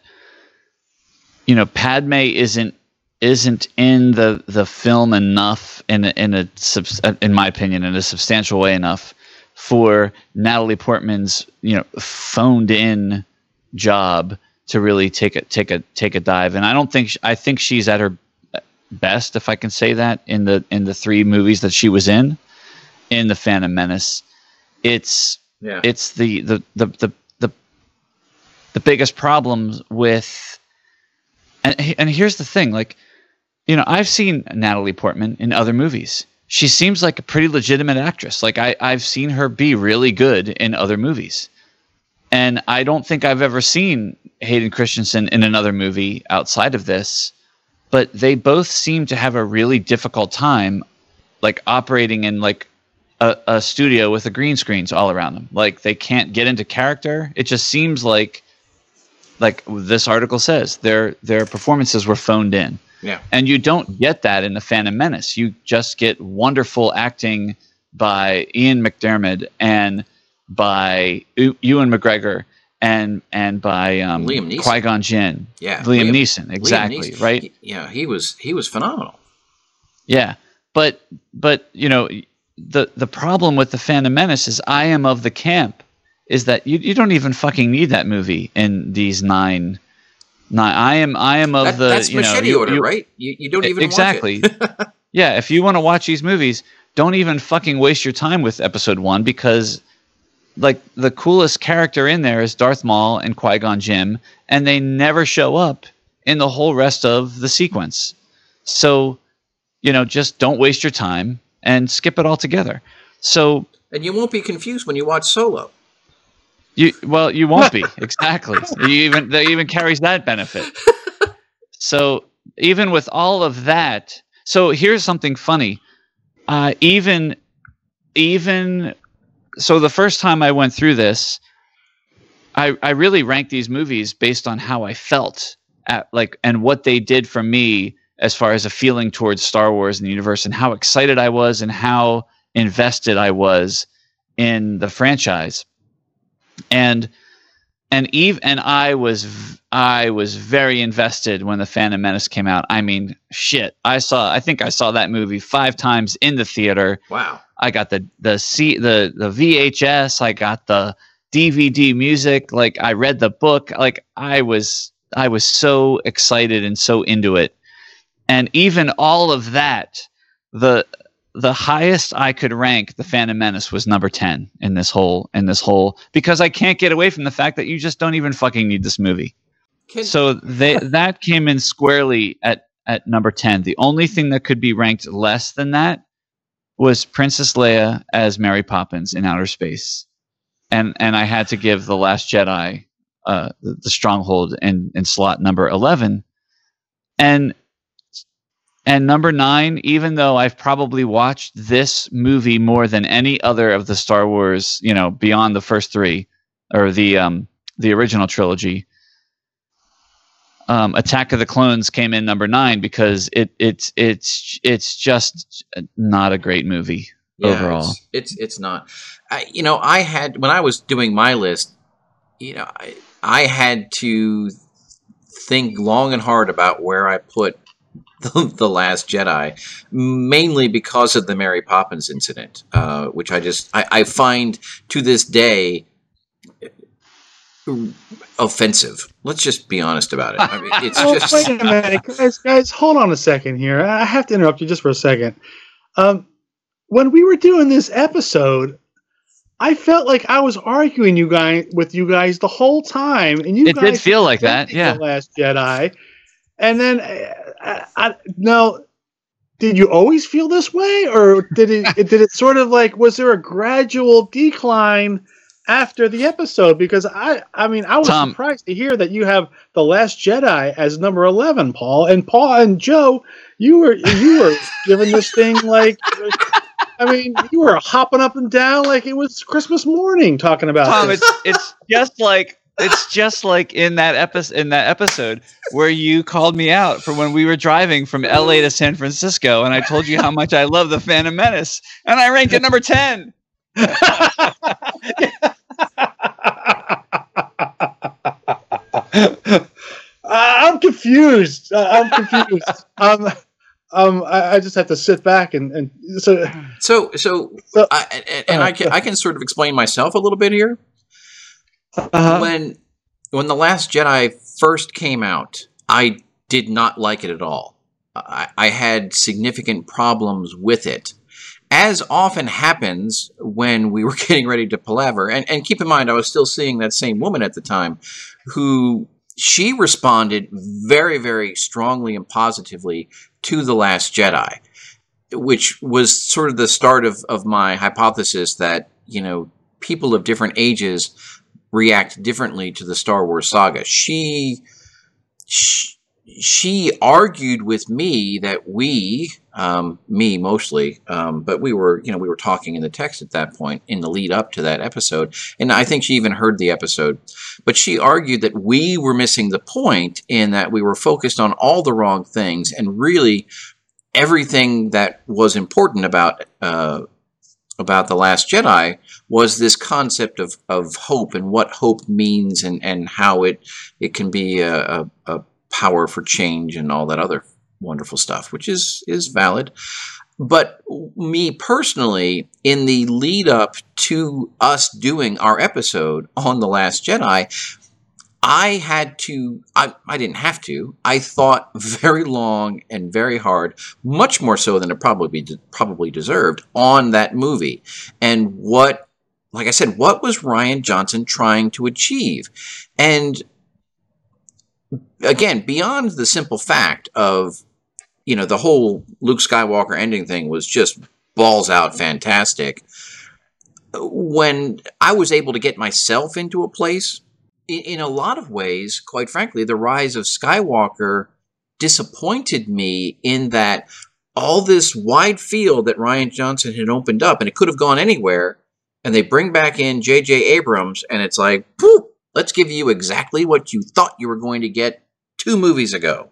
you know Padme isn't isn't in the the film enough in in a in my opinion in a substantial way enough for Natalie Portman's you know phoned in job to really take a take a take a dive. And I don't think I think she's at her best if I can say that in the in the three movies that she was in in the Phantom Menace it's yeah. it's the the the the the, the biggest problems with and and here's the thing like you know, I've seen Natalie Portman in other movies. She seems like a pretty legitimate actress. Like I, I've seen her be really good in other movies. And I don't think I've ever seen Hayden Christensen in another movie outside of this, but they both seem to have a really difficult time like operating in like a, a studio with the green screens all around them. Like they can't get into character. It just seems like like this article says, their their performances were phoned in. Yeah. And you don't get that in the Phantom Menace. You just get wonderful acting by Ian McDiarmid and by Ewan McGregor and and by um, Liam Neeson. Qui Gon Jinn. Yeah, Liam, Liam Neeson. Exactly. Liam Neeson. Right. He, yeah, he was he was phenomenal. Yeah, but but you know the the problem with the Phantom Menace is I am of the camp is that you you don't even fucking need that movie in these nine no, I am. I am of that, the. That's you machete know, order, you, right? You, you don't even exactly. yeah, if you want to watch these movies, don't even fucking waste your time with Episode One because, like, the coolest character in there is Darth Maul and Qui Gon Jinn, and they never show up in the whole rest of the sequence. So, you know, just don't waste your time and skip it all together. So, and you won't be confused when you watch Solo. You well, you won't be exactly. You even that even carries that benefit. So even with all of that, so here's something funny. Uh, even even so, the first time I went through this, I I really ranked these movies based on how I felt at like and what they did for me as far as a feeling towards Star Wars and the universe and how excited I was and how invested I was in the franchise. And and Eve and I was I was very invested when the Phantom Menace came out. I mean, shit. I saw I think I saw that movie 5 times in the theater. Wow. I got the the C the the VHS, I got the DVD music, like I read the book, like I was I was so excited and so into it. And even all of that, the the highest I could rank the Phantom Menace was number 10 in this whole in this whole because I can't get away from the fact that you just don't even fucking need this movie. Can- so they that came in squarely at at number 10. The only thing that could be ranked less than that was Princess Leia as Mary Poppins in outer space. and and I had to give the Last Jedi uh, the, the stronghold in in slot number eleven, and and number nine, even though I've probably watched this movie more than any other of the Star Wars, you know, beyond the first three or the um, the original trilogy, um, Attack of the Clones came in number nine because it it's it's it's just not a great movie Yeah, overall. It's, it's it's not. I, you know, I had when I was doing my list. You know, I I had to think long and hard about where I put the, the Last Jedi, mainly because of the Mary Poppins incident, uh, which I just I, I find to this day offensive. Let's just be honest about it. I mean, it's Oh, just wait a minute, guys, guys, hold on a second here. I have to interrupt you just for a second. Um, when we were doing this episode, I felt like I was arguing you guys with you guys the whole time, and you It guys did feel like that, defending yeah. The Last Jedi, and then I, I, now, did you always feel this way, or did it did it sort of like was there a gradual decline? After the episode, because I, I mean, I was Tom. surprised to hear that you have the Last Jedi as number eleven, Paul, and Paul and Joe, you were you were giving this thing like, I mean, you were hopping up and down like it was Christmas morning talking about Tom, this. it's it's just like it's just like in that episode in that episode where you called me out for when we were driving from LA to San Francisco and I told you how much I love the Phantom Menace and I ranked it number 10. Uh, I'm confused. Uh, I'm confused. um, um, I, I just have to sit back and, and so so so. So- I, and and I can I can sort of explain myself a little bit here. Uh, when when the last jedi first came out i did not like it at all. I, I had significant problems with it. As often happens when we were getting ready to palaver and, and keep in mind i was still seeing that same woman at the time who she responded very very strongly and positively to the last jedi which was sort of the start of, of my hypothesis that you know people of different ages react differently to the Star Wars saga. She she, she argued with me that we, um, me mostly, um, but we were, you know, we were talking in the text at that point in the lead up to that episode, and I think she even heard the episode. But she argued that we were missing the point in that we were focused on all the wrong things, and really everything that was important about uh, about the Last Jedi was this concept of, of hope and what hope means and, and how it it can be a, a, a power for change and all that other wonderful stuff, which is is valid. But me personally, in the lead up to us doing our episode on The Last Jedi, I had to, I, I didn't have to, I thought very long and very hard, much more so than it probably, probably deserved, on that movie. And what, like I said, what was Rian Johnson trying to achieve? And again, beyond the simple fact of, you know, the whole Luke Skywalker ending thing was just balls out fantastic. When I was able to get myself into a place, in, in a lot of ways, quite frankly, the rise of Skywalker disappointed me in that all this wide field that Rian Johnson had opened up, and it could have gone anywhere, and they bring back in J.J. Abrams, and it's like, Poof, let's give you exactly what you thought you were going to get two movies ago.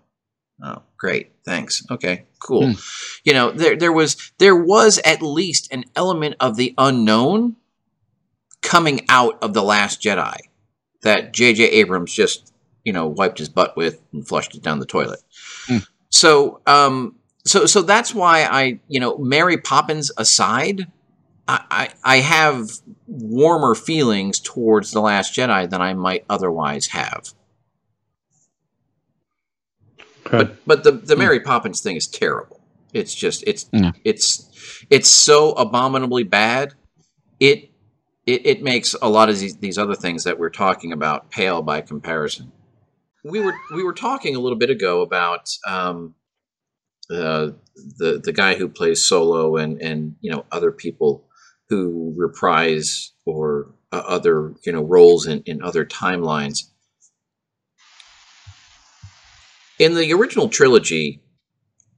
Oh, great. Thanks. Okay, cool. Hmm. You know, there there was there was at least an element of the unknown coming out of the last Jedi that J.J. Abrams just, you know, wiped his butt with and flushed it down the toilet. Hmm. So, um, so, so that's why I, you know, Mary Poppins aside, I, I, I have warmer feelings towards the Last Jedi than I might otherwise have. okay. But, but the the Mary Poppins thing is terrible. It's just, it's, Yeah. it's, it's so abominably bad. It, it, it makes a lot of these, these other things that we're talking about pale by comparison. We were we were talking a little bit ago about um, uh, the the guy who plays Solo and and you know other people who reprise or uh, other you know roles in, in other timelines. In the original trilogy,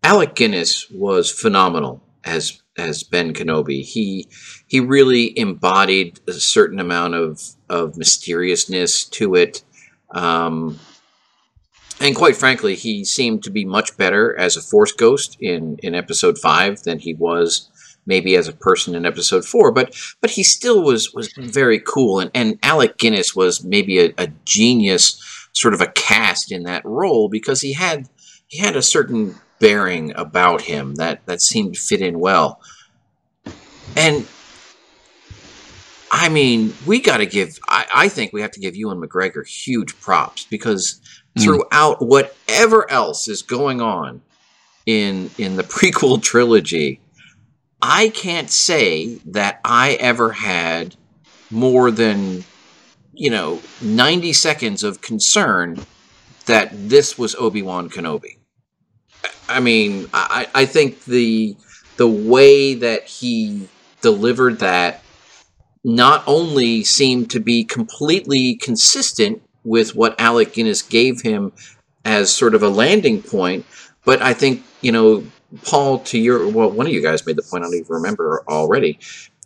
Alec Guinness was phenomenal as as Ben Kenobi. He he really embodied a certain amount of of mysteriousness to it. Um, and quite frankly, he seemed to be much better as a Force Ghost in, in Episode Five than he was maybe as a person in Episode Four. But but he still was was very cool. And and Alec Guinness was maybe a, a genius, sort of a cast in that role because he had he had a certain bearing about him that that seemed to fit in well. And I mean, we got to give. I, I, think we have to give Ewan McGregor huge props because mm. throughout whatever else is going on in in the prequel trilogy, I can't say that I ever had more than you know ninety seconds of concern that this was Obi Wan Kenobi. I mean, I, I think the the way that he delivered that not only seemed to be completely consistent with what Alec Guinness gave him as sort of a landing point, but I think, you know, Paul, to your, well, one of you guys made the point, I don't even remember already.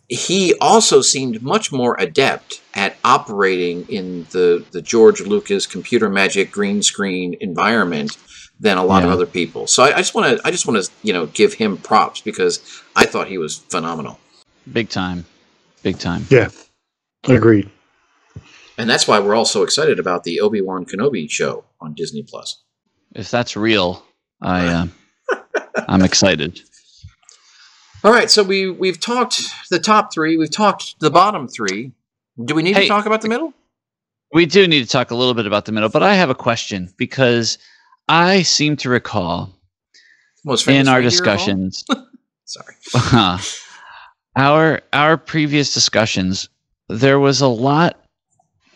He also seemed much more adept at operating in the, the George Lucas computer magic green screen environment than a lot yeah. of other people. So I, I just want to, I just want to, you know, give him props because I thought he was phenomenal. Big time. Big time. Yeah. Agreed. And that's why we're all so excited about the Obi Wan Kenobi show on Disney Plus. If that's real, I uh, I'm excited. All right, so we we've talked the top three, we've talked the bottom three. Do we need hey, to talk about the middle? We do need to talk a little bit about the middle, but I have a question because I seem to recall in our discussions. Sorry. our our previous discussions, there was a lot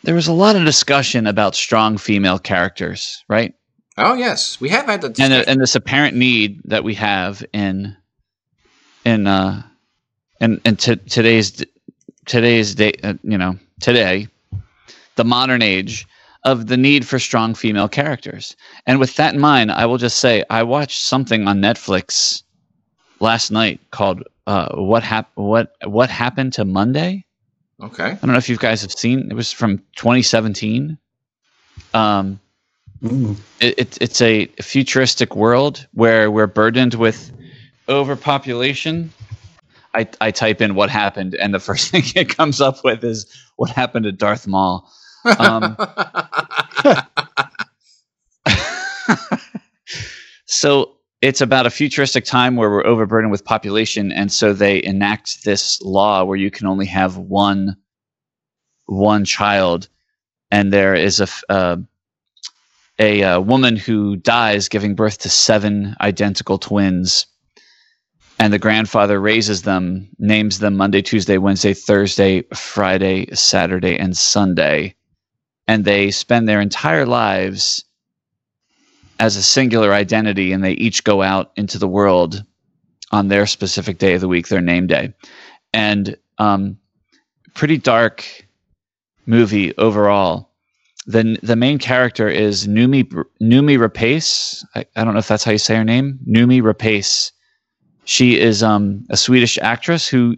there was a lot of discussion about strong female characters, right? Oh yes, we have had that, and, uh, and this apparent need that we have in in uh in, in t- today's today's day, uh, you know, today, the modern age of the need for strong female characters. And with that in mind, I will just say I watched something on Netflix last night called uh, "What Hap- What What Happened to Monday." Okay. I don't know if you guys have seen. It was from 2017. Um, it, it, it's a futuristic world where we're burdened with overpopulation. I, I type in what happened, and the first thing it comes up with is what happened to Darth Maul. Um, so it's about a futuristic time where we're overburdened with population, and so they enact this law where you can only have one one child, and there is a uh, a, uh, woman who dies giving birth to seven identical twins, and the grandfather raises them, names them Monday, Tuesday, Wednesday, Thursday, Friday, Saturday, and Sunday, and they spend their entire lives as a singular identity and they each go out into the world on their specific day of the week, their name day. And um, pretty dark movie overall. The, the main character is Noomi, Noomi Rapace. I, I don't know if that's how you say her name. Noomi Rapace. She is um, a Swedish actress who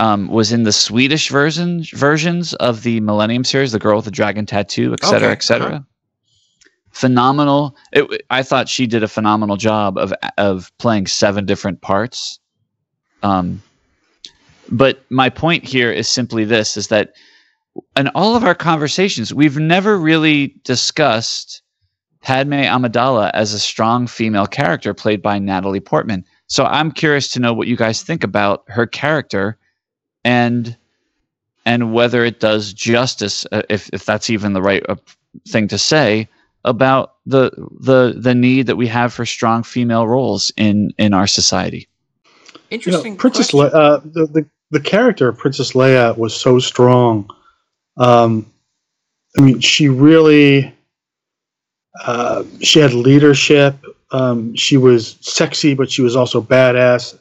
um, was in the Swedish version versions of the Millennium series, The Girl with the Dragon Tattoo, et cetera, okay. et cetera. Uh-huh phenomenal. It, I thought she did a phenomenal job of of playing seven different parts. Um, but my point here is simply this: is that in all of our conversations, we've never really discussed Padme Amidala as a strong female character played by Natalie Portman. So I'm curious to know what you guys think about her character, and and whether it does justice, uh, if if that's even the right uh, thing to say, about the the the need that we have for strong female roles in in our society. Interesting. You know, Princess Le- uh, the, the the character of Princess Leia was so strong. Um, I mean, she really uh, she had leadership. Um, she was sexy, but she was also badass,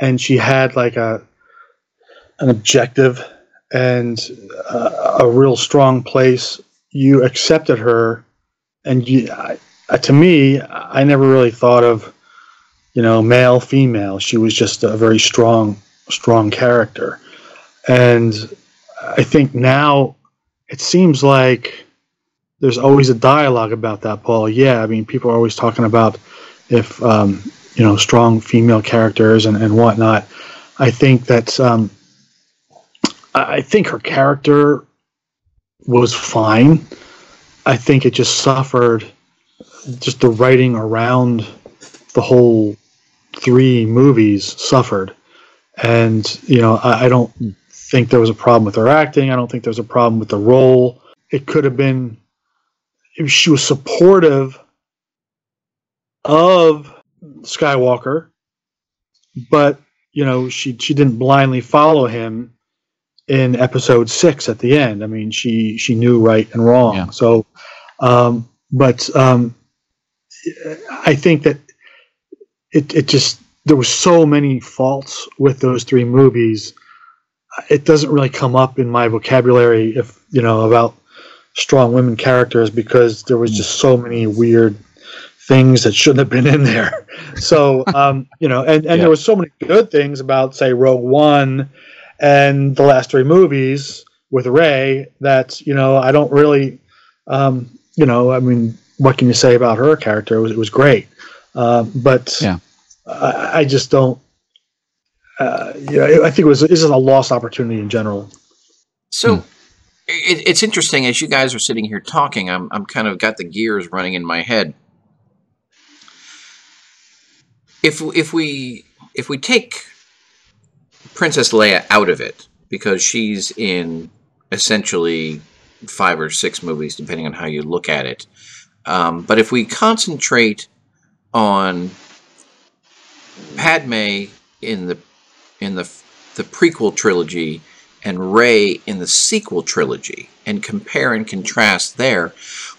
and she had like a an objective. and uh, a real strong place. You accepted her, and you, I, to me, I never really thought of, you know, male, female. She was just a very strong, strong character, and I think now it seems like there's always a dialogue about that, Paul. Yeah, I mean, people are always talking about if um, you know strong female characters and, and whatnot. I think that um, I think her character was fine. I think it just suffered just the writing around the whole three movies suffered. And, you know, I, I don't think there was a problem with her acting. I don't think there was a problem with the role. It could have been, she was supportive of Skywalker, but, you know, she, she didn't blindly follow him in episode six at the end. I mean, she she knew right and wrong. Yeah. So, um, but um, I think that it it just there was so many faults with those three movies. It doesn't really come up in my vocabulary if you know about strong women characters because there was just so many weird things that shouldn't have been in there. So um, you know, and, and yeah. there was so many good things about say Rogue One and the last three movies with Rey that you know I don't really, um, you know, I mean, what can you say about her character? It was, it was great, uh, but yeah. I, I just don't. Uh, you know, I think it was this is a lost opportunity in general. So. Hmm. It, it's interesting as you guys are sitting here talking. I'm I'm kind of got the gears running in my head. If if we if we take Princess Leia out of it because she's in essentially five or six movies, depending on how you look at it. Um, but if we concentrate on Padme in the in the the prequel trilogy and Rey in the sequel trilogy and compare and contrast there.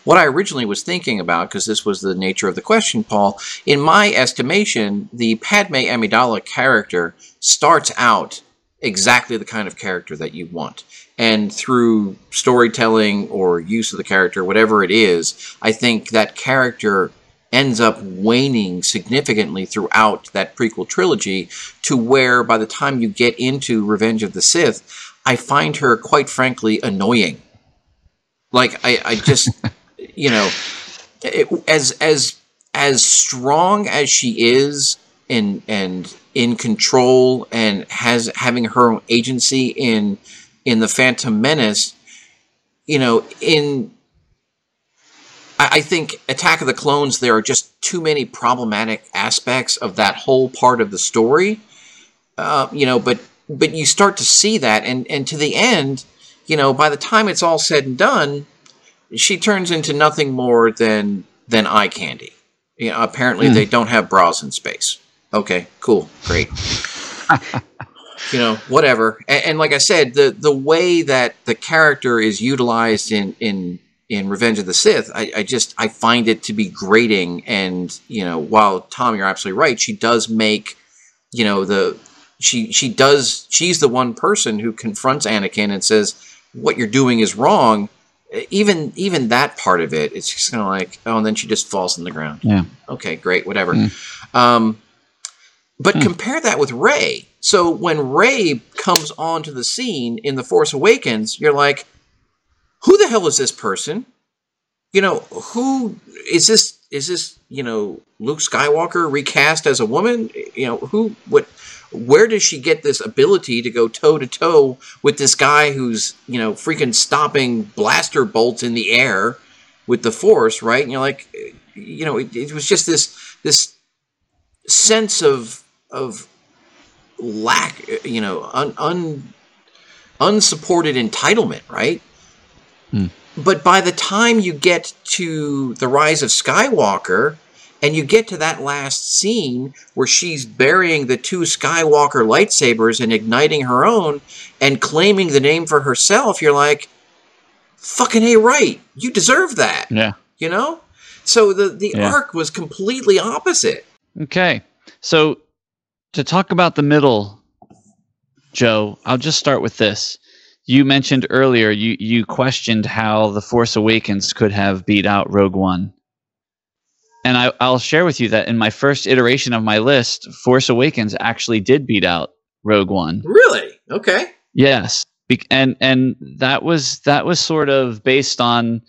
What I originally was thinking about, because this was the nature of the question, Paul, in my estimation, the Padme Amidala character starts out exactly the kind of character that you want. And through storytelling or use of the character, whatever it is, I think that character ends up waning significantly throughout that prequel trilogy to where by the time you get into Revenge of the Sith, I find her quite frankly annoying. Like I, I just, you know, it, as as as strong as she is and and in control and has having her own agency in in the Phantom Menace, you know, in I think Attack of the Clones, there are just too many problematic aspects of that whole part of the story. Uh, you know, but but you start to see that, and and to the end, you know, by the time it's all said and done, she turns into nothing more than than eye candy. You know, apparently mm. they don't have bras in space. Okay, cool, great. you know, whatever. And, and, like I said, the the way that the character is utilized in in in Revenge of the Sith, I, I just I find it to be grating. And you know, while Tom, you're absolutely right, she does make you know the she she does she's the one person who confronts Anakin and says what you're doing is wrong. Even even that part of it, it's just kind of like oh, and then she just falls on the ground. Yeah. Okay, great, whatever. Mm. Um, but mm. compare that with Rey. So when Rey comes onto the scene in The Force Awakens, you're like, who the hell is this person? You know, who is this? Is this you know Luke Skywalker recast as a woman? You know, who? What? Where does she get this ability to go toe to toe with this guy who's you know freaking stopping blaster bolts in the air with the force right and you're like you know it, it was just this this sense of of lack you know un, un unsupported entitlement right hmm. but by the time you get to the rise of skywalker and you get to that last scene where she's burying the two Skywalker lightsabers and igniting her own and claiming the name for herself. You're like, fucking A, right. You deserve that. Yeah. You know? So the, the yeah. arc was completely opposite. Okay. So to talk about the middle, Joe, I'll just start with this. you mentioned earlier you you questioned how the Force Awakens could have beat out Rogue One. And I, I'll share with you that in my first iteration of my list, Force Awakens actually did beat out Rogue One. Really? Okay. Yes, Be- and and that was that was sort of based on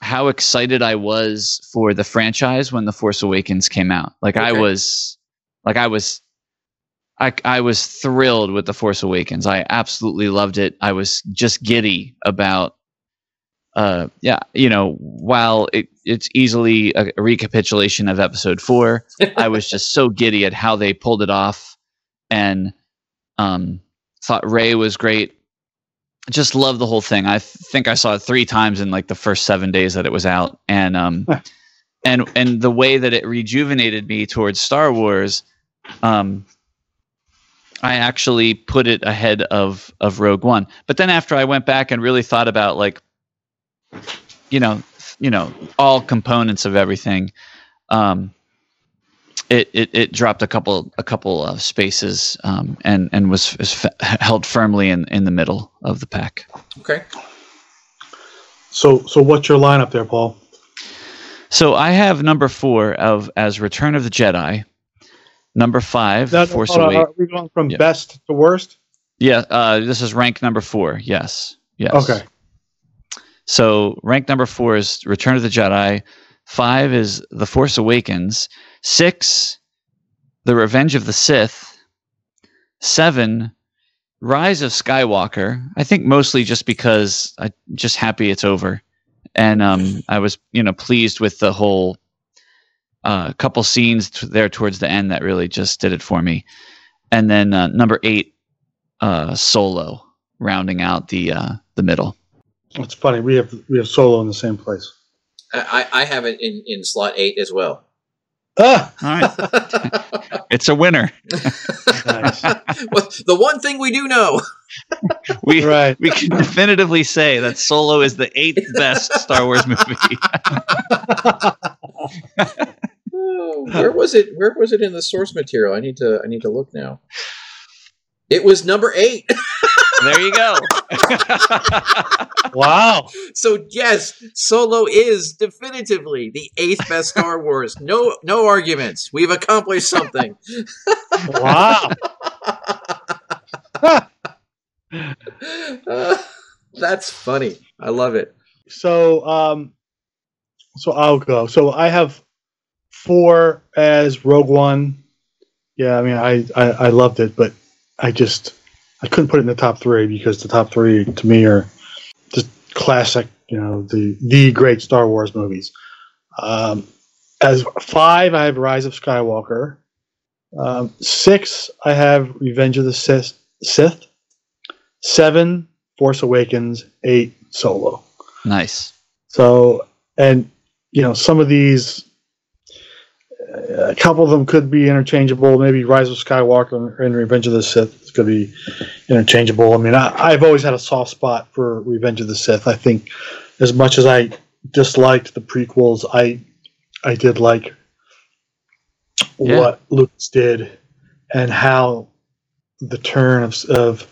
how excited I was for the franchise when the Force Awakens came out. Like I was, like I was, I I was thrilled with the Force Awakens. I absolutely loved it. I was just giddy about. Uh, yeah, you know, while it, it's easily a, a recapitulation of episode four, I was just so giddy at how they pulled it off, and um, thought Rey was great. Just loved the whole thing. I think I saw it three times in like the first seven days that it was out, and um, and and the way that it rejuvenated me towards Star Wars, um, I actually put it ahead of of Rogue One. But then after I went back and really thought about like, you know, you know, all components of everything, um, it, it it dropped a couple a couple of spaces um, and and was, was f- held firmly in in the middle of the pack. Okay. So, so what's your lineup there, Paul? So I have number four of as Return of the Jedi. Number five, Now, Force hold Awakens. Are we going from Yeah. best to worst? Yeah, uh, this is rank number four. Yes, yes. Okay. So rank number four is Return of the Jedi. Five is The Force Awakens. Six, The Revenge of the Sith. Seven, Rise of Skywalker. I think mostly just because I'm just happy it's over, and um, I was you know pleased with the whole uh, couple scenes t- there towards the end that really just did it for me. And then uh, number eight, uh, Solo, rounding out the uh, the middle. It's funny. We have we have Solo in the same place. I, I have it in, in slot eight as well. Ah, All right, it's a winner. nice. well, the one thing we do know. We right. we can definitively say that Solo is the eighth best Star Wars movie. Oh, where was it? Where was it in the source material? I need to. I need to look now. It was number eight. There you go. Wow. so yes, Solo is definitively the eighth best Star Wars. No, no arguments. We've accomplished something. Wow. Uh, that's funny. I love it. So, um, so I'll go. So I have four as Rogue One. Yeah, I mean, I, I, I loved it, but I just I couldn't put it in the top three because the top three to me are just classic. You know, the the great Star Wars movies. Um, as five, I have Rise of Skywalker. Um, six, I have Revenge of the Sith. Sith. Seven, Force Awakens. Eight, Solo. nice. So, and you know, some of these, a couple of them could be interchangeable. Maybe Rise of Skywalker and Revenge of the Sith could be interchangeable. I mean, I, I've always had a soft spot for Revenge of the Sith. I think, as much as I disliked the prequels, I I did like Yeah. what Lucas did and how the turn of, of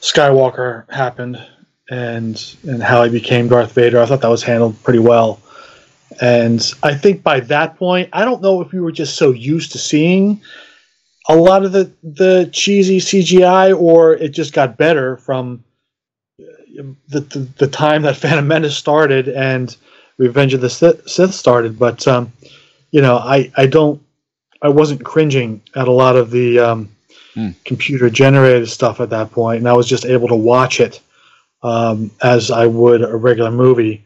Skywalker happened and and how he became Darth Vader. I thought that was handled pretty well. And I think by that point, I don't know if we were just so used to seeing a lot of the the cheesy CGI, or it just got better from uh, the the, the time that Phantom Menace started and Revenge of the Sith started. But um, you know, I I don't I wasn't cringing at a lot of the um, Hmm. computer generated stuff at that point, and I was just able to watch it um, as I would a regular movie.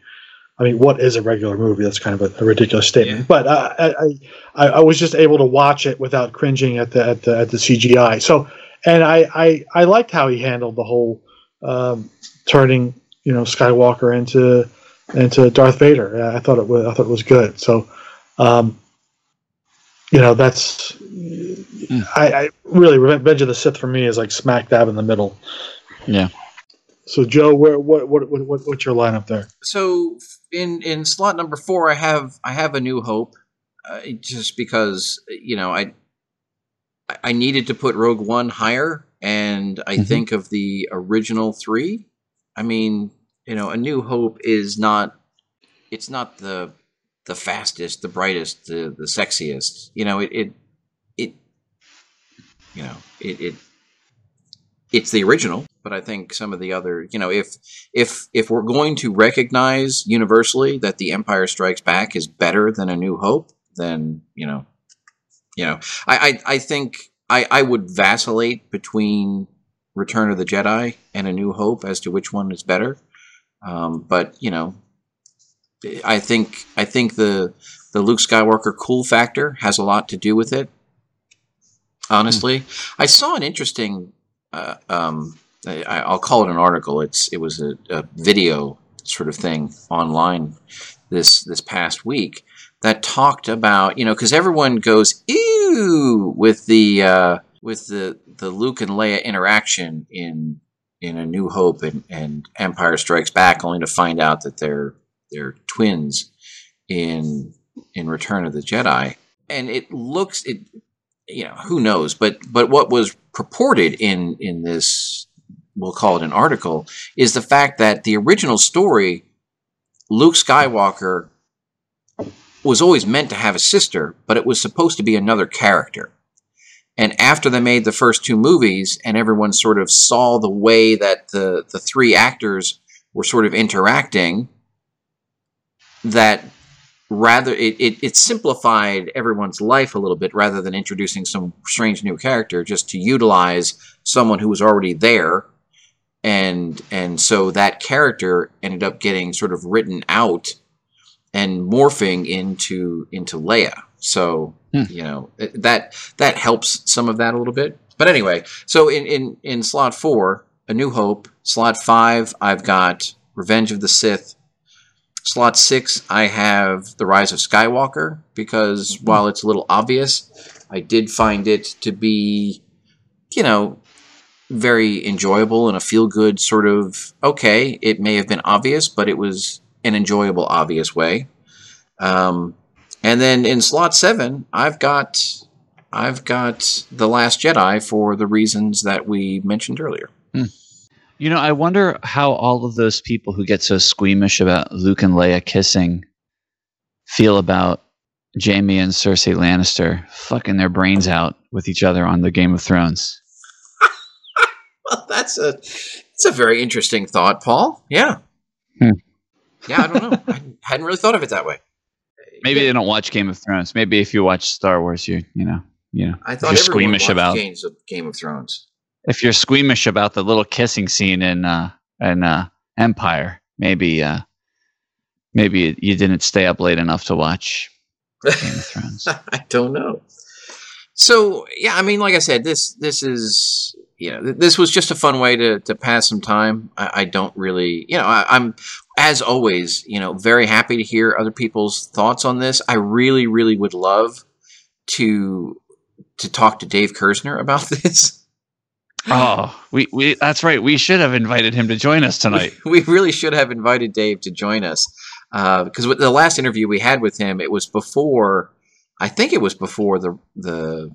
I mean, what is a regular movie? That's kind of a, a ridiculous statement, Yeah. but uh, I, I, I, was just able to watch it without cringing at the at the, at the CGI. So, and I, I, I liked how he handled the whole um, turning, you know, Skywalker into into Darth Vader. I thought it was I thought it was good. So, um, you know, that's I, I really Revenge of the Sith for me is like smack dab in the middle. Yeah. So, Joe, where what what what, what what's your lineup there? So in in slot number four, I have I have a New Hope, uh, just because you know I I needed to put Rogue One higher, and I Mhm. think of the original three, I mean, you know, A New Hope is not. It's not the the fastest, the brightest, the the sexiest. You know, it it it. You know, it it. It's the original, but I think some of the other, you know, if if if we're going to recognize universally that The Empire Strikes Back is better than A New Hope, then you know, you know, I I, I think I I would vacillate between Return of the Jedi and A New Hope as to which one is better. Um, but you know, I think I think the the Luke Skywalker cool factor has a lot to do with it. Honestly, mm. I saw an interesting. Uh, um, I, will call it an article. It's it was a, a, video sort of thing online this this past week that talked about you know because everyone goes ew with the uh, with the the Luke and Leia interaction in in A New Hope and, and Empire Strikes Back, only to find out that they're they're twins in in Return of the Jedi. And it looks it you know who knows, but but what was purported in in this we'll call it an article is the fact that the original story Luke Skywalker was always meant to have a sister, but it was supposed to be another character. And after they made the first two movies, and everyone sort of saw the way that the, the three actors were sort of interacting, that rather it, it, it, simplified everyone's life a little bit rather than introducing some strange new character just to utilize someone who was already there and and so that character ended up getting sort of written out and morphing into into Leia so hmm. you know that that helps some of that a little bit. But anyway, so in in in slot four, A New Hope. Slot five, I've got Revenge of the Sith. Slot six, I have The Rise of Skywalker because hmm. while it's a little obvious, I did find it to be, you know, very enjoyable and a feel good sort of okay. It may have been obvious, but it was an enjoyable, obvious way. Um, and then in slot seven, I've got I've got the Last Jedi for the reasons that we mentioned earlier. Hmm. You know, I wonder how all of those people who get so squeamish about Luke and Leia kissing feel about Jaime and Cersei Lannister fucking their brains out with each other on the Game of Thrones. well, that's a it's a very interesting thought, Paul. Yeah. Hmm. Yeah, I don't know. I hadn't really thought of it that way. Maybe yeah. they don't watch Game of Thrones. Maybe if you watch Star Wars, you you know you know. I thought you're squeamish about Games of Game of Thrones. If you're squeamish about the little kissing scene in uh in uh Empire, maybe uh maybe you didn't stay up late enough to watch Game of Thrones. I don't know. So yeah, I mean, like I said, this this is you know this was just a fun way to to pass some time. I, I don't really, you know, I, am as always, you know, very happy to hear other people's thoughts on this. I really, really would love to to talk to Dave Kersner about this. Oh, we, we that's right. We should have invited him to join us tonight. we really should have invited Dave to join us because uh, the last interview we had with him, it was before. I think it was before the the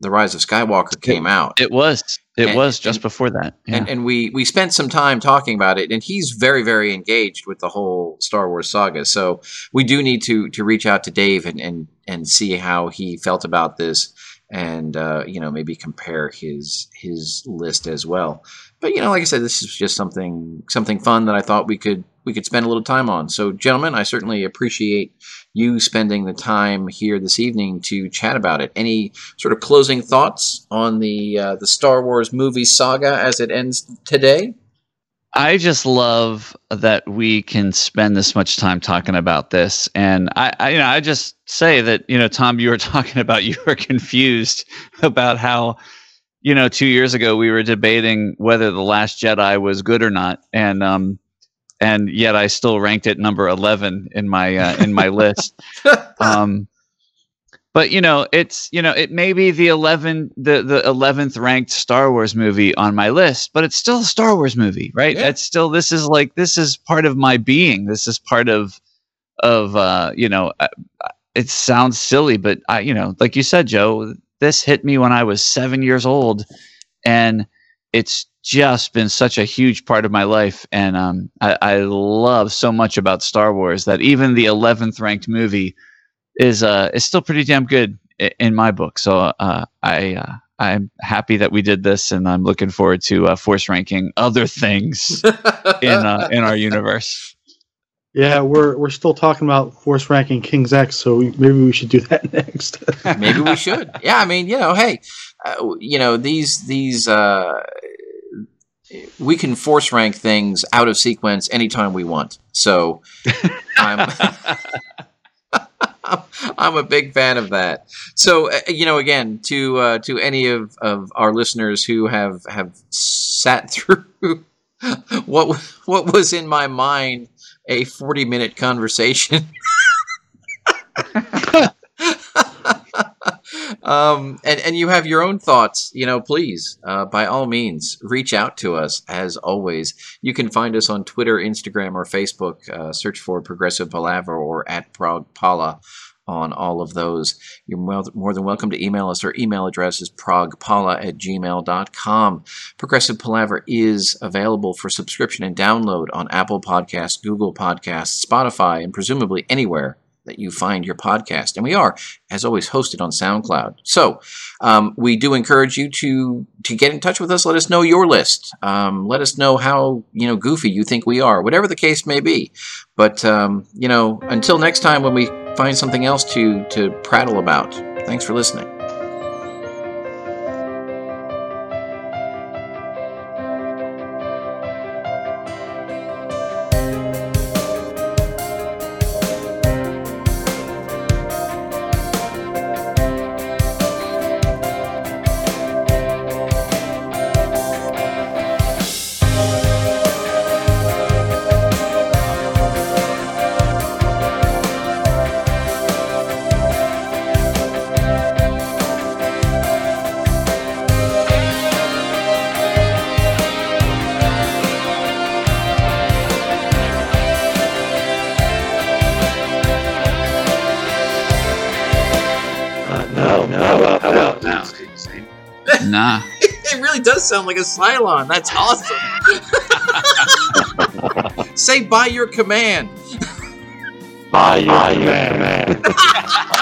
the Rise of Skywalker came out. It was. It and, was just and, before that. Yeah. And, and we we spent some time talking about it, and he's very very engaged with the whole Star Wars saga. So we do need to to reach out to Dave and and and see how he felt about this, and uh, you know maybe compare his his list as well. But you know, like I said, this is just something something fun that I thought we could we could spend a little time on. So, gentlemen, I certainly appreciate you spending the time here this evening to chat about it. Any sort of closing thoughts on the uh, the Star Wars movie saga as it ends today? I just love that we can spend this much time talking about this, and I, I, you know, I just say that you know, Tom, you were talking about you were confused about how, you know, two years ago we were debating whether the Last Jedi was good or not, and um, and yet I still ranked it number eleven in my uh, in my list. Um, but you know, it's you know, it may be the eleven the the eleventh ranked Star Wars movie on my list, but it's still a Star Wars movie, right? Yeah. It's still this is like this is part of my being. This is part of of uh, you know, it sounds silly, but I you know, like you said, Joe, this hit me when I was seven years old, and it's just been such a huge part of my life, and um, I, I love so much about Star Wars that even the 11th ranked movie is uh is still pretty damn good in my book. So uh, I uh, I'm happy that we did this, and I'm looking forward to uh, force ranking other things in uh, in our universe. Yeah, we're we're still talking about force ranking King's X, so we, maybe we should do that next. maybe we should. Yeah, I mean, you know, hey, uh, you know these these uh, we can force rank things out of sequence anytime we want. So I'm I'm a big fan of that. So uh, you know, again, to uh, to any of, of our listeners who have have sat through what what was in my mind a 40 minute conversation. Um, and, and you have your own thoughts, you know, please, uh, by all means, reach out to us as always. You can find us on Twitter, Instagram, or Facebook. Uh, search for Progressive Palaver or at Prog Pala on all of those. You're more than welcome to email us. Our email address is progpala at gmail.com. Progressive Palaver is available for subscription and download on Apple Podcasts, Google Podcasts, Spotify, and presumably anywhere that you find your podcast. And we are, as always, hosted on SoundCloud. So um, we do encourage you to to get in touch with us. Let us know your list. Um, let us know how you know goofy you think we are, whatever the case may be. But um, you know, until next time when we find something else to, to prattle about. Thanks for listening. Sound like a Cylon. That's awesome. Say by your command. By your, by. Your command.